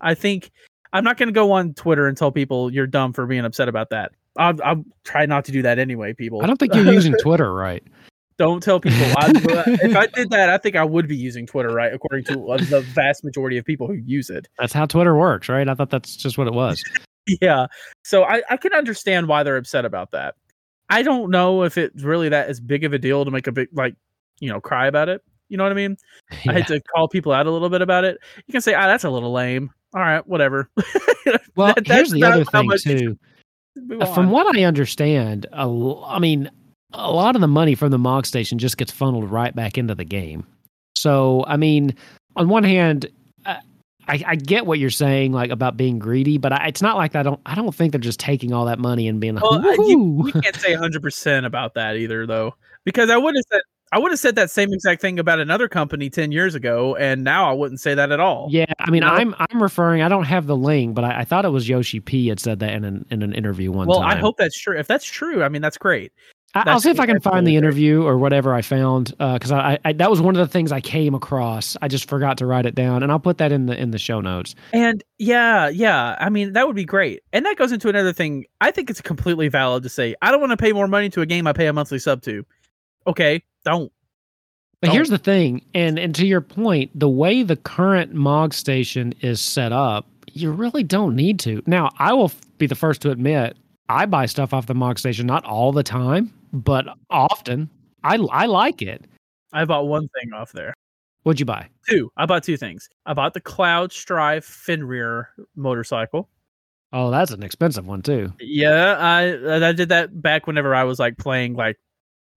I think I'm not going to go on Twitter and tell people you're dumb for being upset about that. I'll, I'll try not to do that anyway, people. I don't think you're using [laughs] Twitter right. Don't tell people. I, [laughs] if I did that, I think I would be using Twitter, right? According to uh, the vast majority of people who use it. That's how Twitter works, right? I thought that's just what it was. Yeah. So I, I can understand why they're upset about that. I don't know if it's really that as big of a deal to make a big, like, you know, cry about it. You know what I mean? [laughs] I Yeah. hate to call people out a little bit about it. You can say, ah, that's a little lame. All right, whatever. [laughs] Well, That- here's the other thing too. Uh, From what I understand, a I mean, a lot of the money from the Mog Station just gets funneled right back into the game. So, I mean, on one hand, I, I, get what you're saying, like about being greedy, but I, it's not like I don't. I don't think they're just taking all that money and being like, Well, you, we can't say 100% about that either, though, because I would have said I would have said that same exact thing about another company 10 years ago, and now I wouldn't say that at all. Yeah, I mean, You know? I'm I'm referring. I don't have the link, but I, I thought it was Yoshi P had said that in an in an interview one Well, time. Well, I hope that's true. If that's true, I mean, that's great. I, I'll see if I can find the interview or whatever I found uh, because I, I, I that was one of the things I came across. I just forgot to write it down, and I'll put that in the in the show notes. And yeah, yeah, I mean, that would be great. And that goes into another thing. I think it's completely valid to say, I don't want to pay more money to a game I pay a monthly sub to. Okay, don't. But Oh. here's the thing, and and to your point, the way the current Mog station is set up, you really don't need to. Now, I will f- be the first to admit I buy stuff off the Mog station, not all the time, but often. I I like it. I bought one thing off there. What'd you buy? Two. I bought two things. I bought the Cloud Strife Fenrir motorcycle. Oh, that's an expensive one too. Yeah, I I did that back whenever I was like playing like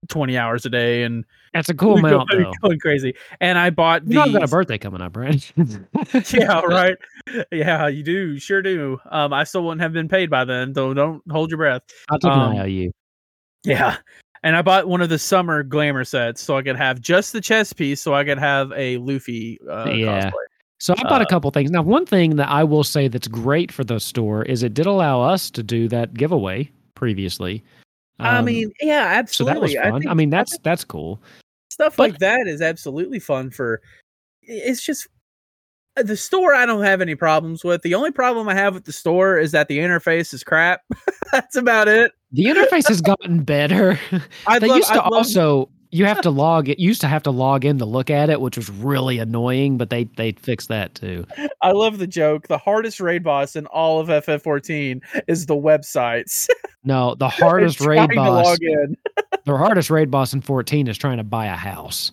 20 hours a day and That's a cool [laughs] going, mount though. going crazy. And I bought You know I've got a birthday coming up, right? [laughs] yeah, right. Yeah, you do, sure do. Um, I still wouldn't have been paid by then, so don't hold your breath. I'll take Um, an IOU. Yeah, and I bought one of the summer glamour sets, so I could have just the chest piece, so I could have a Luffy uh, Yeah. cosplay. So I bought a uh, couple things. Now, one thing that I will say that's great for the store is it did allow us to do that giveaway previously. I Um, mean, yeah, absolutely. so that was absolutely. fun. I, think- mean, I that's think that's cool. stuff but- like that is absolutely fun. For it's just Uh, the store. I don't have any problems with. The only problem I have with the store is that the interface is crap. [laughs] that's about it. The interface has gotten better. [laughs] I'd they love, used to I'd love- also you have to [laughs] log it. Used to have to log in to look at it, which was really annoying. But they they fixed that too. I love the joke. The hardest raid boss in all of FF14 is the websites. No, the hardest raid boss. log in. The hardest raid boss in 14 is trying to buy a house.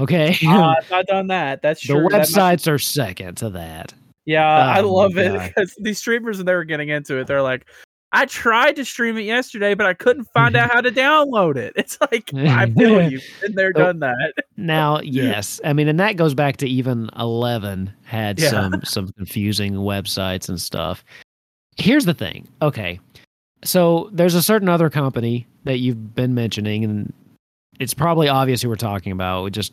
Okay. Uh, I've [laughs] not done that. That's the true. Might- websites are second to that. yeah, I Oh my love it because these streamers they were getting into it, they're like, "I tried to stream it yesterday, but I couldn't find out [laughs] how to download it." It's like I feel [laughs] you. Been there, So- done that. Now, yes, I mean, and that goes back to even 11 had Yeah. some some confusing websites and stuff. Here's the thing. Okay, so there's a certain other company that you've been mentioning, and it's probably obvious who we're talking about. We just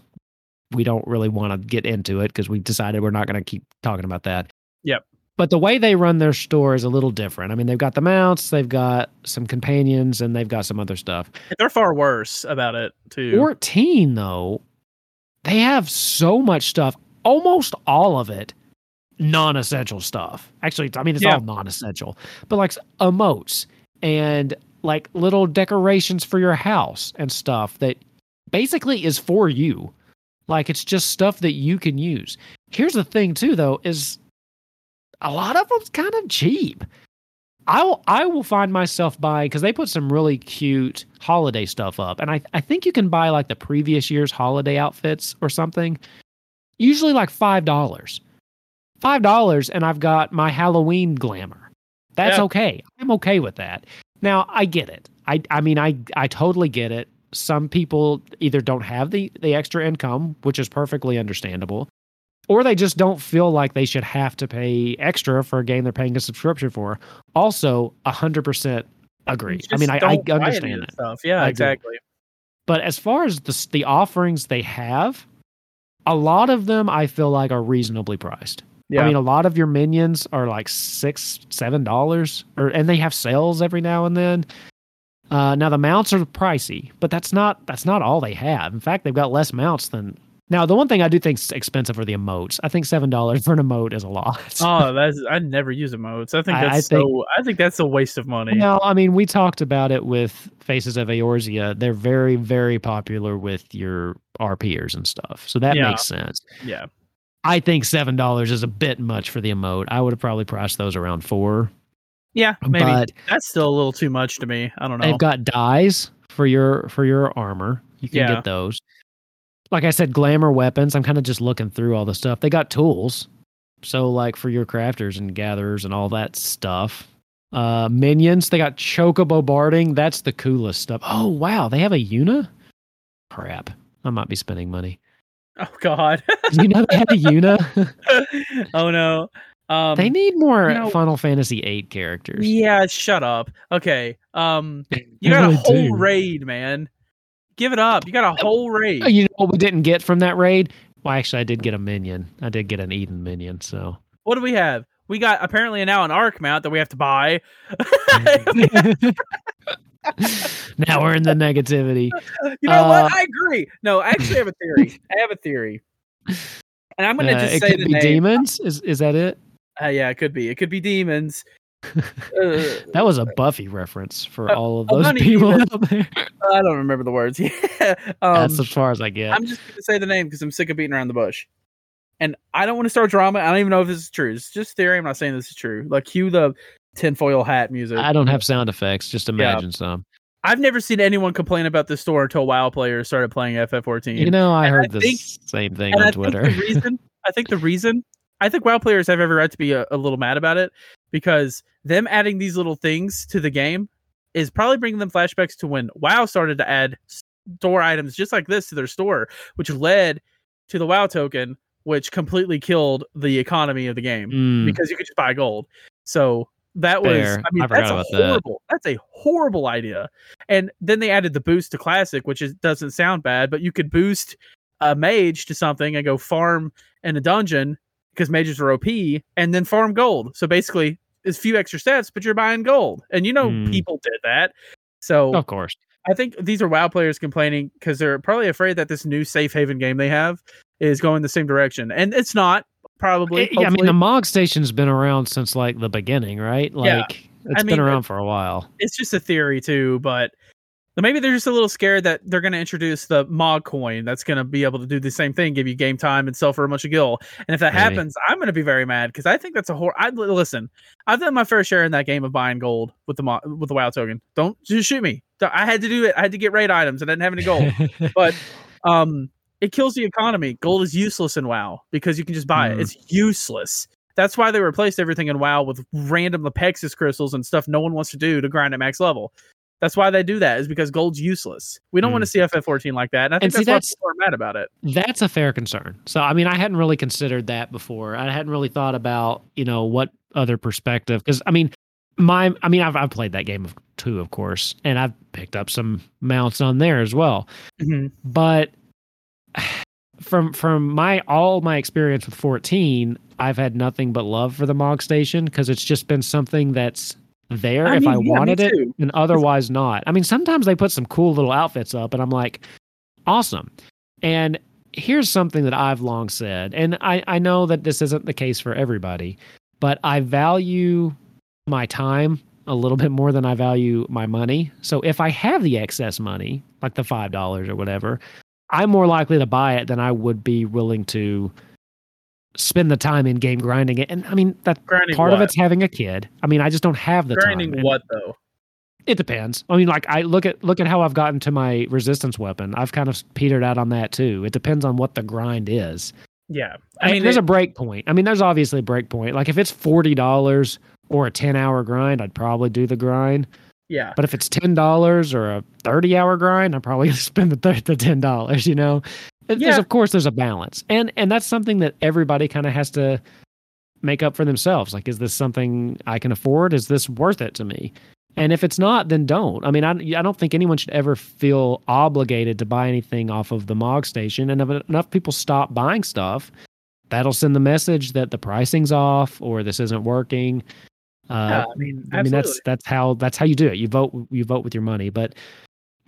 we don't really want to get into it because we decided we're not going to keep talking about that. Yep. But the way they run their store is a little different. I mean, they've got the mounts, they've got some companions, and they've got some other stuff. They're far worse about it too. 14 though they have so much stuff almost all of it non-essential stuff actually i mean it's Yeah. all non-essential but like emotes and like little decorations for your house and stuff that basically is for you like it's just stuff that you can use here's the thing too though is a lot of them's kind of cheap I will I will find myself buying because they put some really cute holiday stuff up, and I I think you can buy like the previous year's holiday outfits or something. Usually like five dollars, five dollars, and I've got my Halloween glamour. That's Yeah. okay. I'm okay with that. Now I get it. I I mean I I totally get it. Some people either don't have the the extra income, which is perfectly understandable, or they just don't feel like they should have to pay extra for a game they're paying a subscription for. Also, hundred percent agree. I mean, I, I don't buy any understand it. stuff. Yeah, I do. exactly. But as far as the the offerings they have, a lot of them I feel like are reasonably priced. Yeah. I mean, a lot of your minions are like six, seven dollars, or and they have sales every now and then. Uh, now the mounts are pricey, but that's not that's not all they have. In fact, they've got less mounts than. Now the one thing I do think is expensive are the emotes. I think seven dollars for an emote is a lot. [laughs] oh, that's I never use emotes. I think I- I that's so. I think that's a waste of money. No, I mean we talked about it with Faces of Eorzea. They're very, very popular with your RPers and stuff, so that Yeah. makes sense. Yeah. I think seven dollars is a bit much for the emote. I would have probably priced those around four. Yeah, maybe But that's still a little too much to me. I don't know. they've got dyes for your for your armor. You can Yeah. get those. Like I said, glamour weapons. I'm kind of just looking through all the stuff. They got tools. So like for your crafters and gatherers and all that stuff. Uh minions, they got chocobo barding. That's the coolest stuff. Oh wow, they have a Unei? Crap. I might be spending money. oh God. You know they had a Unei? [laughs] oh no. Um, they need more you know- Final Fantasy VIII characters. Yeah, shut up. Okay. Um, you got a whole do. raid, man. Give it up. You got a whole raid. You know what we didn't get from that raid? Well, actually, I did get a minion. I did get an Eden minion. So What do we have? We got apparently now an Ark mount that we have to buy. [laughs] now we're in the negativity. [laughs] You know Uh, what? I agree. No, I actually have a theory. I have a theory. [laughs] And I'm going to Uh, just it say could the be name. demons. Is is that it? Uh, yeah, it could be. It could be demons. Uh, [laughs] That was a Buffy reference for Uh, all of those people demon. out there. [laughs] I don't remember the words. [laughs] Yeah. Um, That's as far as I get. I'm just going to say the name because I'm sick of beating around the bush. And I don't want to start drama. I don't even know if this is true. It's just theory. I'm not saying this is true. Like, cue the tinfoil hat music. I don't have sound effects. Just imagine some. I've never seen anyone complain about this store until WoW players started playing FF14. You know, I And I heard the think- same thing on I Twitter. reason I think the reason I think WoW players have every right to be a, a little mad about it because them adding these little things to the game is probably bringing them flashbacks to when WoW started to add store items just like this to their store, which led to the WoW token, which completely killed the economy of the game Mm, because you could just buy gold. So that was I mean I that's a about that. horrible that's a horrible idea. And then they added the boost to classic, which is, doesn't sound bad, but you could boost a mage to something and go farm in a dungeon because mages are OP and then farm gold. So basically it's few extra steps, but you're buying gold. And you know Hmm. people did that. So of course. I think these are WoW players complaining because they're probably afraid that this new safe haven game they have is going the same direction. And it's not probably. It- yeah, I mean, the Mog Station's been around since like the beginning, right? Like Yeah. it's I been mean, around for a while. it's just a theory too, but maybe they're just a little scared that they're going to introduce the Mog coin that's going to be able to do the same thing, give you game time and sell for a bunch of gil. And if that Maybe. happens, I'm going to be very mad because I think that's a hor. I listen. I've done my fair share in that game of buying gold with the Mo- with the WoW token. Don't just shoot me. I had to do it. I had to get raid items. I didn't have any gold, [laughs] but um, it kills the economy. Gold is useless in WoW because you can just buy it. Mm. It's useless. That's why they replaced everything in WoW with random Lepexis crystals and stuff no one wants to do to grind at max level. That's why they do that is because gold's useless. We don't Mm. want to see FF14 like that, and I think see, that's why people are mad about it. That's a fair concern. So, I mean, I hadn't really considered that before. I hadn't really thought about, you know, what other perspective. Because, I mean, my, I mean, I've, I've played that game of too, of course, and I've picked up some mounts on there as well. But [sighs] from from my all my experience with 14, I've had nothing but love for the Mog Station because it's just been something that's there if mean, I yeah, wanted it and otherwise not. I mean, sometimes they put some cool little outfits up, and I'm like, awesome. And here's something that I've long said, and I, I know that this isn't the case for everybody, but I value my time a little [laughs] bit more than I value my money. So if I have the excess money, like the five dollars or whatever, I'm more likely to buy it than I would be willing to spend the time in game grinding it. And I mean that Grinding part what? of it's having a kid. I mean, I just don't have the grinding time. What though? It depends. I mean, like I look at look at how I've gotten to my resistance weapon. I've kind of petered out on that too. It depends on what the grind is. Yeah, I mean, there's a break point. I mean, there's obviously a break point. Like if it's forty dollars or a ten hour grind, I'd probably do the grind. yeah. But if it's ten dollars or a thirty hour grind, I'm probably gonna [laughs] spend the th- the ten dollars. You know, Yeah. of course there's a balance, and and that's something that everybody kind of has to make up for themselves. Like, is this something I can afford? Is this worth it to me? And if it's not, then don't. I mean, I, I don't think anyone should ever feel obligated to buy anything off of the Mog Station. And if enough people stop buying stuff, that'll send the message that the pricing's off or this isn't working. Uh, Yeah, I mean, I mean that's that's how that's how you do it. You vote you vote with your money, but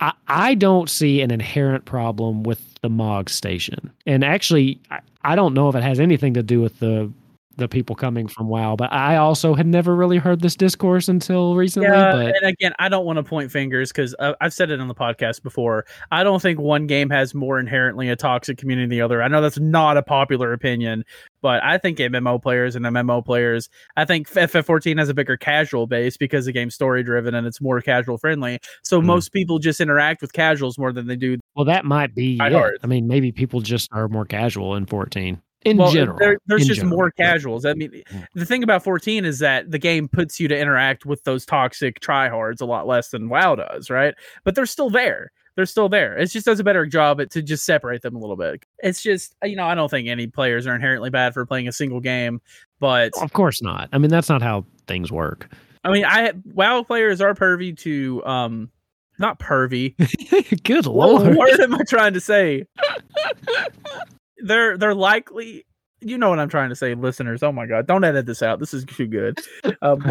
I, don't see an inherent problem with the Mog station. And actually, I, I don't know if it has anything to do with the the people coming from WoW. But I also had never really heard this discourse until recently. Yeah, but and again, I don't want to point fingers because uh, I've said it on the podcast before. I don't think one game has more inherently a toxic community than the other. I know that's not a popular opinion, but I think MMO players and MMO players, I think FF14 has a bigger casual base because the game's story driven and it's more casual friendly. So Mhm. most people just interact with casuals more than they do. well, that might be. I mean, maybe people just are more casual in 14 in well, general. there- there's in just general. more casuals. I mean, the thing about 14 is that the game puts you to interact with those toxic tryhards a lot less than WoW does, right? But they're still there. They're still there. It just does a better job at to just separate them a little bit. It's just you know I don't think any players are inherently bad for playing a single game, but Of course not. I mean, that's not how things work. I mean I WoW players are pervy to um not pervy. [laughs] Good What lord. word am I trying to say? [laughs] they're they're likely. You know what I'm trying to say, listeners. Oh my god, don't edit this out. This is too good. [laughs] Um,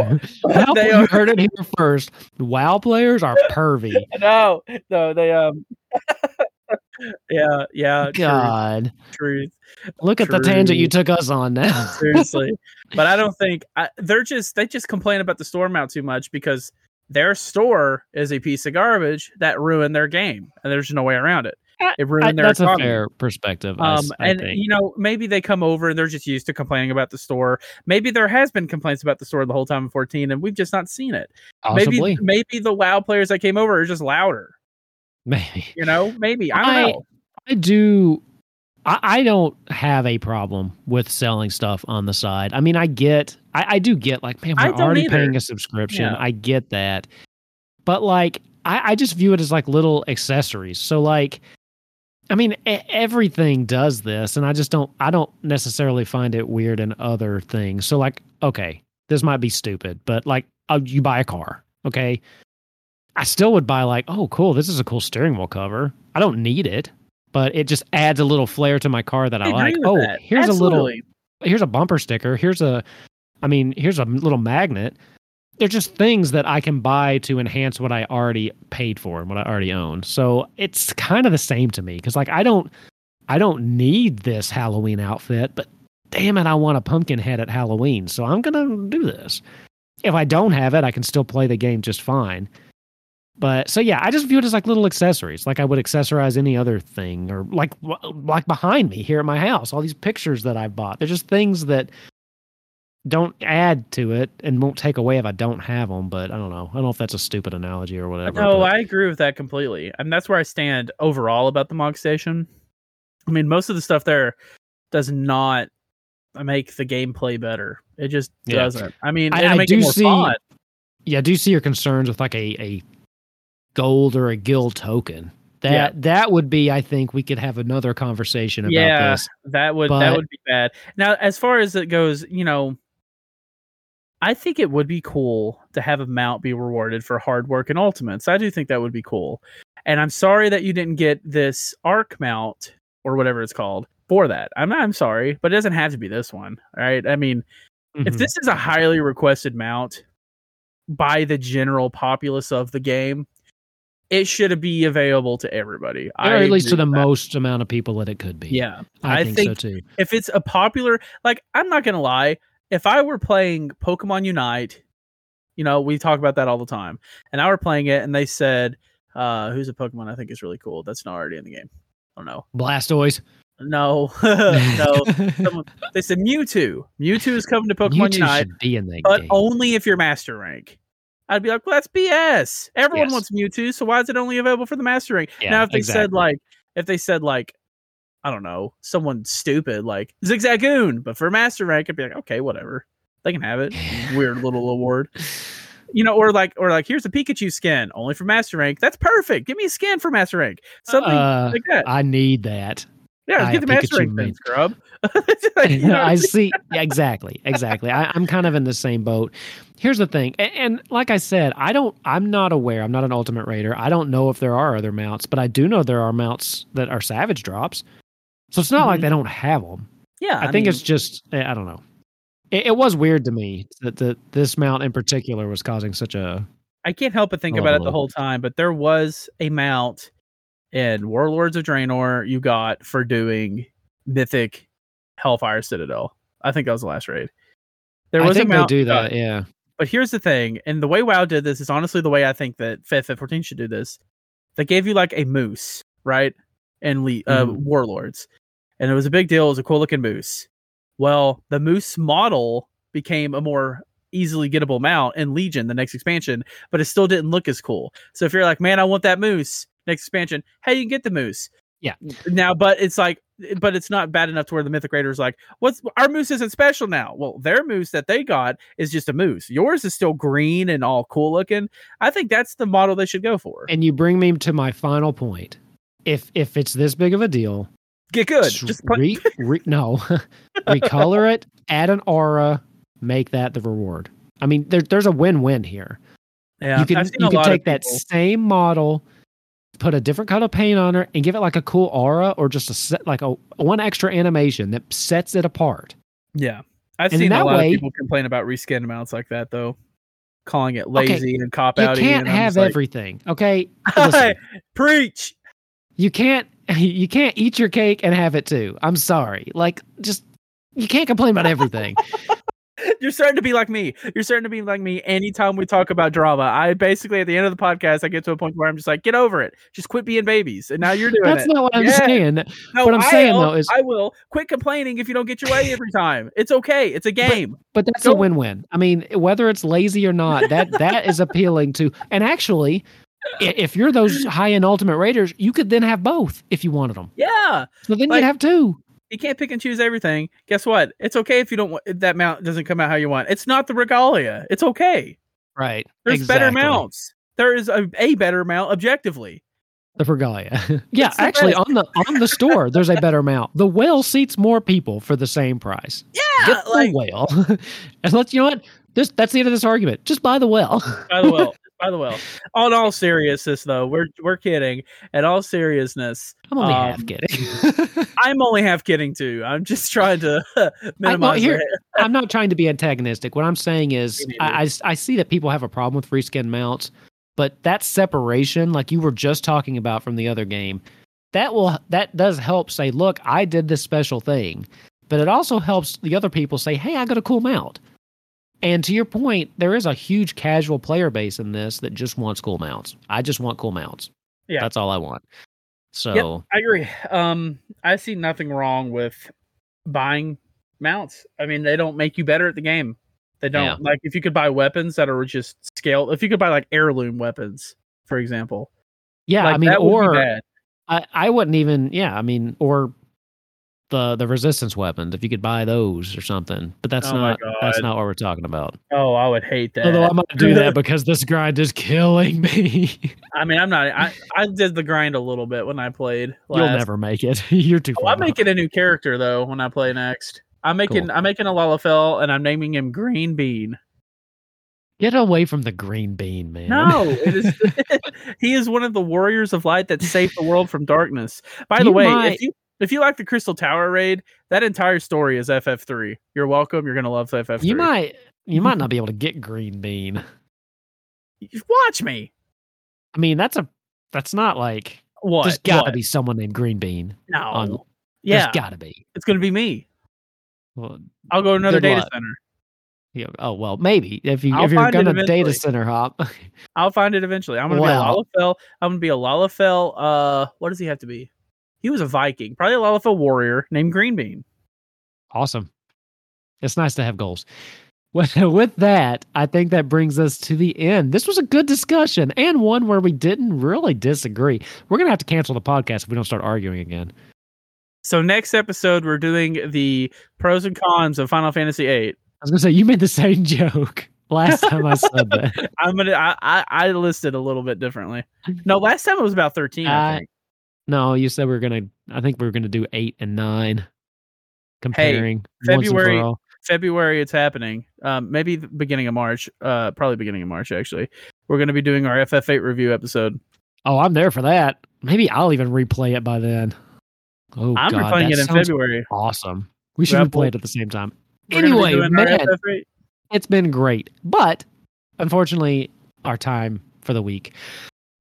Well, they you are- heard it here first. WoW players are pervy. [laughs] no, no, they um. [laughs] yeah, yeah. God, truth. look at the tangent you took us on now. seriously but i don't think I, they're just they just complain about the store mount too much because their store is a piece of garbage that ruined their game and there's no way around it I- it I- ruined their that's a fair perspective. I um s- I and think. you know maybe they come over and they're just used to complaining about the store maybe there has been complaints about the store the whole time in 14 and we've just not seen it Possibly, maybe maybe the wow players that came over are just louder maybe. you know maybe i don't I- know I do. I, I don't have a problem with selling stuff on the side. I mean, I get, I, I do get like, man, we're already either. paying a subscription. Yeah. I get that, but like, I, I just view it as like little accessories. So like, I mean, everything does this, and I just don't, I don't necessarily find it weird in other things. So like, okay, this might be stupid, but like, uh, you buy a car, okay. I still would buy like, oh, cool, this is a cool steering wheel cover. I don't need it, but it just adds a little flair to my car that I, I like. Oh, that. here's a little here's a bumper sticker. Here's a I mean, here's a little magnet. They're just things that I can buy to enhance what I already paid for and what I already own. So it's kind of the same to me because like I don't I don't need this Halloween outfit, but damn it, I want a pumpkin head at Halloween. So I'm gonna do this. If I don't have it, I can still play the game just fine. But so yeah, I just view it as like little accessories, like I would accessorize any other thing, or like like behind me here at my house, all these pictures that I've bought. They're just things that don't add to it and won't take away if I don't have them. But I don't know. I don't know if that's a stupid analogy or whatever. No, but- I agree with that completely. And that's where I stand overall about the Mog Station. I mean, most of the stuff there does not make the gameplay better. It just Yeah. doesn't. I mean, I- I make do it more see- fun. yeah, I do see your concerns with like a a gold or a guild token. That Yeah. that would be, I think, we could have another conversation about Yeah. this. That would But- that would be bad. Now, as far as it goes, you know, I think it would be cool to have a mount be rewarded for hard work in ultimates. I do think that would be cool. And I'm sorry that you didn't get this Ark mount or whatever it's called for that. I'm I'm sorry, but it doesn't have to be this one. right? I mean, if Mhm. this is a highly requested mount by the general populace of the game, it should be available to everybody. or I at least to the that. most amount of people that it could be. Yeah, I, I think, think- so too. if it's a popular, like I'm not gonna lie, if I were playing Pokemon Unite, you know, we talk about that all the time, and I were playing it, and they said, uh, "Who's a Pokemon I think is really cool that's not already in the game?" I don't know. Blastoise. No, [laughs] no. Someone, [laughs] they said Mewtwo. Mewtwo is coming to Pokemon Mewtwo Unite. be in that but game. only if you're master rank. I'd be like, well, that's BS. Everyone Yes. wants Mewtwo, so why is it only available for the master rank? Yeah, now, if they said like, if they said like, I don't know, someone stupid like Zigzagoon, but for master rank, it'd be like, okay, whatever, they can have it. [sighs] Weird little award, you know, or like, or like, here's a Pikachu skin, only for master rank. That's perfect. Give me a skin for master rank, something Uh, like that. I need that. Yeah, I get the master Pikachu rank main. scrub. [laughs] [laughs] You know I [laughs] see. Yeah, exactly. Exactly. I, I'm kind of in the same boat. Here's the thing, and, and like I said, I don't. I'm not aware. I'm not an ultimate raider. I don't know if there are other mounts, but I do know there are mounts that are savage drops. So it's not like Mhm. they don't have them. Yeah, I, think mean, it's just. eh, I don't know. It, it was weird to me that the, this mount in particular was causing such a. I can't help but think about it the whole time, but there was a mount in Warlords of Draenor you got for doing Mythic Hellfire Citadel. I think that was the last raid. There was I think a mount they do got- that. Yeah. but here's the thing, and the way WoW did this is honestly the way I think that FF14 should do this. They gave you like a moose, right? And le- uh, Mhm. Warlords, and it was a big deal. It was a cool looking moose. Well, the moose model became a more easily gettable mount in Legion, the next expansion, but it still didn't look as cool. So if you're like, man, I want that moose next expansion, hey, you can get the moose. Yeah. Now, but it's like, but it's not bad enough to where the Mythic Raider is like, what's our moose isn't special now. Well, their moose that they got is just a moose. Yours is still green and all cool looking. I think that's the model they should go for. And you bring me to my final point. If if it's this big of a deal, Get good. Just put, re, [laughs] re, no, [laughs] recolor it, add an aura, make that the reward. I mean, there, there's a win-win here. Yeah, you can you can take that same model, put a different kind of paint on her, and give it like a cool aura or just a set like a one extra animation that sets it apart. Yeah, I've And in seen a lot way- of people complain about reskin mounts like that though, calling it Okay, lazy and cop out. You out. can't have everything, okay? [laughs] Preach. You can't [laughs] you can't eat your cake and have it too. I'm sorry. Like just you can't complain about everything. [laughs] You're starting to be like me. You're starting to be like me. Anytime we talk about drama, I basically at the end of the podcast, I get to a point where I'm just like, get over it. Just quit being babies. And now you're doing That's it. not what I'm Yeah. saying. No, what I'm I saying, will- though, is- I will quit complaining if you don't get your way every time. It's okay. It's a game. But that's Go- a win-win. I mean, whether it's lazy or not, that that is appealing to. And actually, if you're those high-end Ultimate Raiders, you could then have both if you wanted them. yeah. So then Like- you'd have two. You can't pick and choose everything. Guess what? It's okay if you don't want that mount doesn't come out how you want. It's not the regalia. It's okay. Right. There's better mounts. There is a, a better mount objectively. The Regalia. [laughs] yeah, It's actually, best. on the on the store, there's a better mount. The whale seats more people for the same price. Yeah, Get the like whale, [laughs] and let's you know what. This that's the end of this argument. Just buy the whale. by the well, [laughs] by the way, On all seriousness though, we're we're kidding. In all seriousness, I'm only Um, half kidding. [laughs] I'm only half kidding too. I'm just trying to [laughs] minimize here- [laughs] I'm not trying to be antagonistic. What I'm saying is, I, I, I see that people have a problem with reskin mounts, but that separation, like you were just talking about from the other game, that will that does help say, look, I did this special thing, but it also helps the other people say, hey, I got a cool mount. And to your point, there is a huge casual player base in this that just wants cool mounts. I just want cool mounts. Yeah. that's all I want. So Yep, I agree. Um, I see nothing wrong with buying mounts. I mean, they don't make you better at the game. They don't. Yeah. Like if you could buy weapons that are just scaled. If you could buy like heirloom weapons, for example. yeah, like, I mean, that would be or bad. I, I wouldn't even yeah i mean or the the resistance weapons if you could buy those or something but that's Oh not that's not what we're talking about Oh, I would hate that. although i might do [laughs] that because this grind is killing me [laughs] I mean, I'm not. I I did the grind a little bit when I played. you'll never make it [laughs] you're too Oh, I'm making a new character though when I play next. I'm making Cool. I'm making a Lalafell and I'm naming him Green Bean. get away from the green bean man No, is. he is one of the warriors of light that saved the world from darkness. By the You way, might- if you if you like the Crystal Tower raid, that entire story is FF3. You're welcome. You're gonna love FF3. you might you might not be able to get green bean watch me. i mean that's a that's not like What? there's gotta What? be someone named green bean no. on- yeah, there's gotta be it's gonna be me. well, I'll go to another data luck. center. yeah, oh well maybe if you I'll if you're gonna data center hop [laughs] I'll find it eventually. I'm gonna Wow. be a Lalafell. I'm gonna be a Lalafell. Uh, what does he have to be? He was a Viking, probably a Lalafell warrior named Green Bean. Awesome. It's nice to have goals. [laughs] With, with that, I think that brings us to the end. This was a good discussion and one where we didn't really disagree. We're going to have to cancel the podcast if we don't start arguing again. So next episode, we're doing the pros and cons of Final Fantasy VIII. I was going to say, you made the same [laughs] joke last time I said that. [laughs] I'm gonna. I, I I listed a little bit differently. No, last time it was about 13. I I- think. No, you said we are going to, I think we are going to do eight and nine comparing once and February- for all. February, it's happening. Um, maybe the beginning of March. Uh, probably beginning of March. Actually, we're gonna be doing our FF8 review episode. Oh, I'm there for that. Maybe I'll even replay it by then. Oh, I'm God, replaying it in February. Awesome. We should replay it at the same time. We're gonna be Anyway, man, it's been great. But unfortunately, our time for the week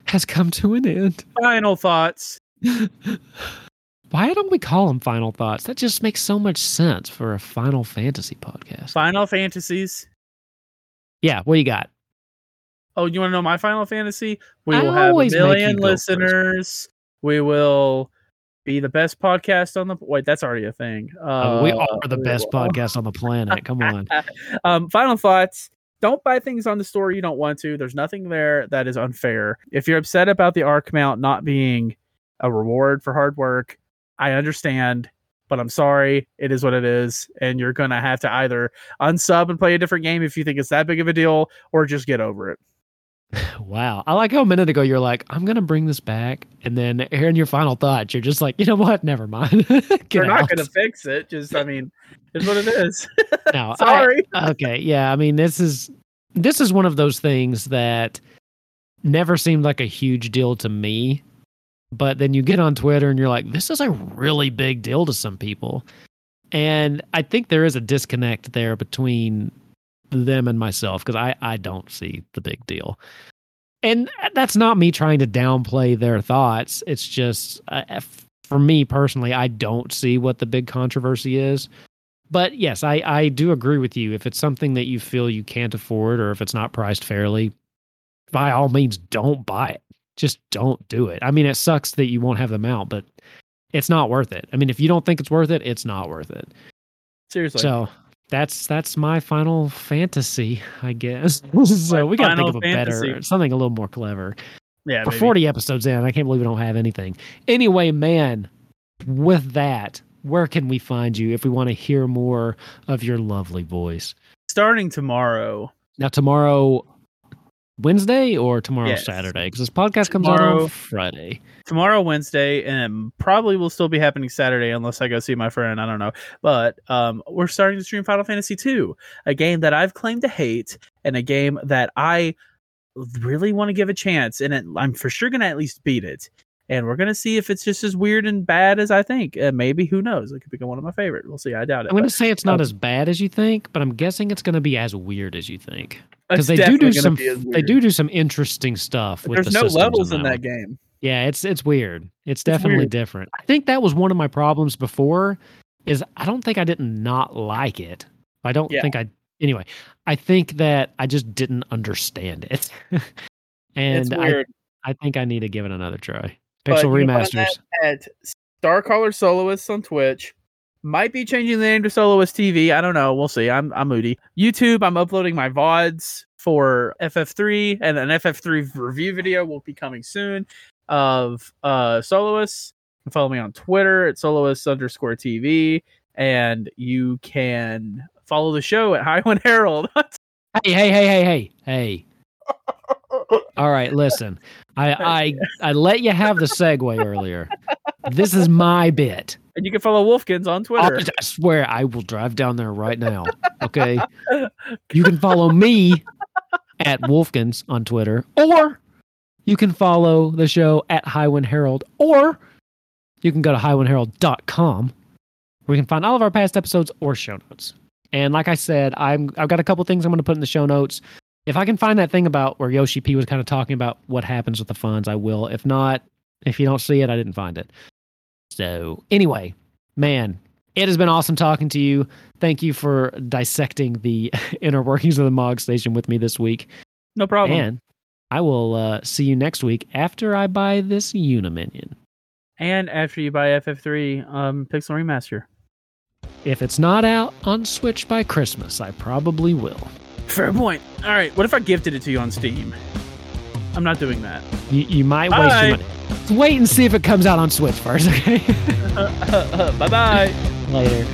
has come to an end. Final thoughts. [laughs] Why don't we call them final thoughts? That just makes so much sense for a Final Fantasy podcast. Final Fantasies. Yeah, what you got? Oh, you want to know my Final Fantasy? We I will have a million listeners. We will be the best podcast on the. Wait, that's already a thing. Uh, Uh, we are the we best will- podcast on the planet. Come on. [laughs] um, final thoughts. Don't buy things on the store you don't want to. There's nothing there that is unfair. If you're upset about the Ark mount not being a reward for hard work, I understand, but I'm sorry. It is what it is. And you're going to have to either unsub and play a different game if you think it's that big of a deal or just get over it. [sighs] Wow. I like how a minute ago you're like, I'm going to bring this back. And then hearing your final thoughts, you're just like, you know what? Never mind. [laughs] You're not going to fix it. Just, I mean, it's what it is. [laughs] No, [laughs] I- sorry. okay. Yeah. I mean, this is this is one of those things that never seemed like a huge deal to me. But then you get on Twitter and you're like, this is a really big deal to some people. And I think there is a disconnect there between them and myself because I, I don't see the big deal. And that's not me trying to downplay their thoughts. It's just, uh, for me personally, I don't see what the big controversy is. But yes, I, I do agree with you. If it's something that you feel you can't afford or if it's not priced fairly, by all means, don't buy it. Just don't do it. I mean, it sucks that you won't have them out, but it's not worth it. I mean, if you don't think it's worth it, it's not worth it. Seriously. So that's that's my final fantasy, I guess. [laughs] [laughs] so we got to think of a fantasy. better, something a little more clever. Yeah, for maybe. 40 episodes in, I can't believe we don't have anything. Anyway, man, with that, where can we find you if we want to hear more of your lovely voice? Starting tomorrow. Now, tomorrow, Wednesday or tomorrow, yes. Saturday? Because this podcast comes tomorrow, out on Friday. Tomorrow, Wednesday, and probably will still be happening Saturday unless I go see my friend. I don't know. But um, we're starting to stream Final Fantasy II, a game that I've claimed to hate and a game that I really want to give a chance. And it, I'm for sure going to at least beat it and we're gonna see if it's just as weird and bad as I think. Uh, maybe who knows? It could become one of my favorite. We'll see. I doubt it. I'm gonna say it's not um, as bad as you think, but I'm guessing it's gonna be as weird as you think because they do do some they do do some interesting stuff. With there's the no levels in that, that game. Yeah, it's it's weird. It's definitely it's weird. different. I think that was one of my problems before. Is I don't think I didn't not like it. I don't yeah. think I anyway. I think that I just didn't understand it, [laughs] and I I think I need to give it another try. Pixel remasters at Starcaller Soloists on Twitch. Might be changing the name to Soloist TV. I don't know. We'll see. I'm I'm moody. YouTube. I'm uploading my vods for FF3 and an FF3 review video will be coming soon of uh Soloists. You can follow me on Twitter at Soloists underscore TV, and you can follow the show at Highwind Herald. [laughs] hey hey hey hey hey hey. All right, listen. I I I let you have the segue earlier. This is my bit. And you can follow Wolfkins on Twitter. I swear I will drive down there right now. Okay. you can follow me at Wolfkins on Twitter, or you can follow the show at Highwind Herald, or you can go to highwindherald.com where you can find all of our past episodes or show notes. And like I said, I'm I've got a couple things I'm going to put in the show notes. If I can find that thing about where Yoshi P was kind of talking about what happens with the funds, I will. If not, if you don't see it, I didn't find it. So, anyway, man, it has been awesome talking to you. Thank you for dissecting the [laughs] inner workings of the Mog Station with me this week. No problem. And I will uh, see you next week after I buy this Unei minion. And after you buy FF3 um, Pixel Remaster. If it's not out on Switch by Christmas, I probably will. Fair point. All right. What if I gifted it to you on Steam? I'm not doing that. You, you might waste bye. your money. Wait and see if it comes out on Switch first, okay? [laughs] bye bye. Later.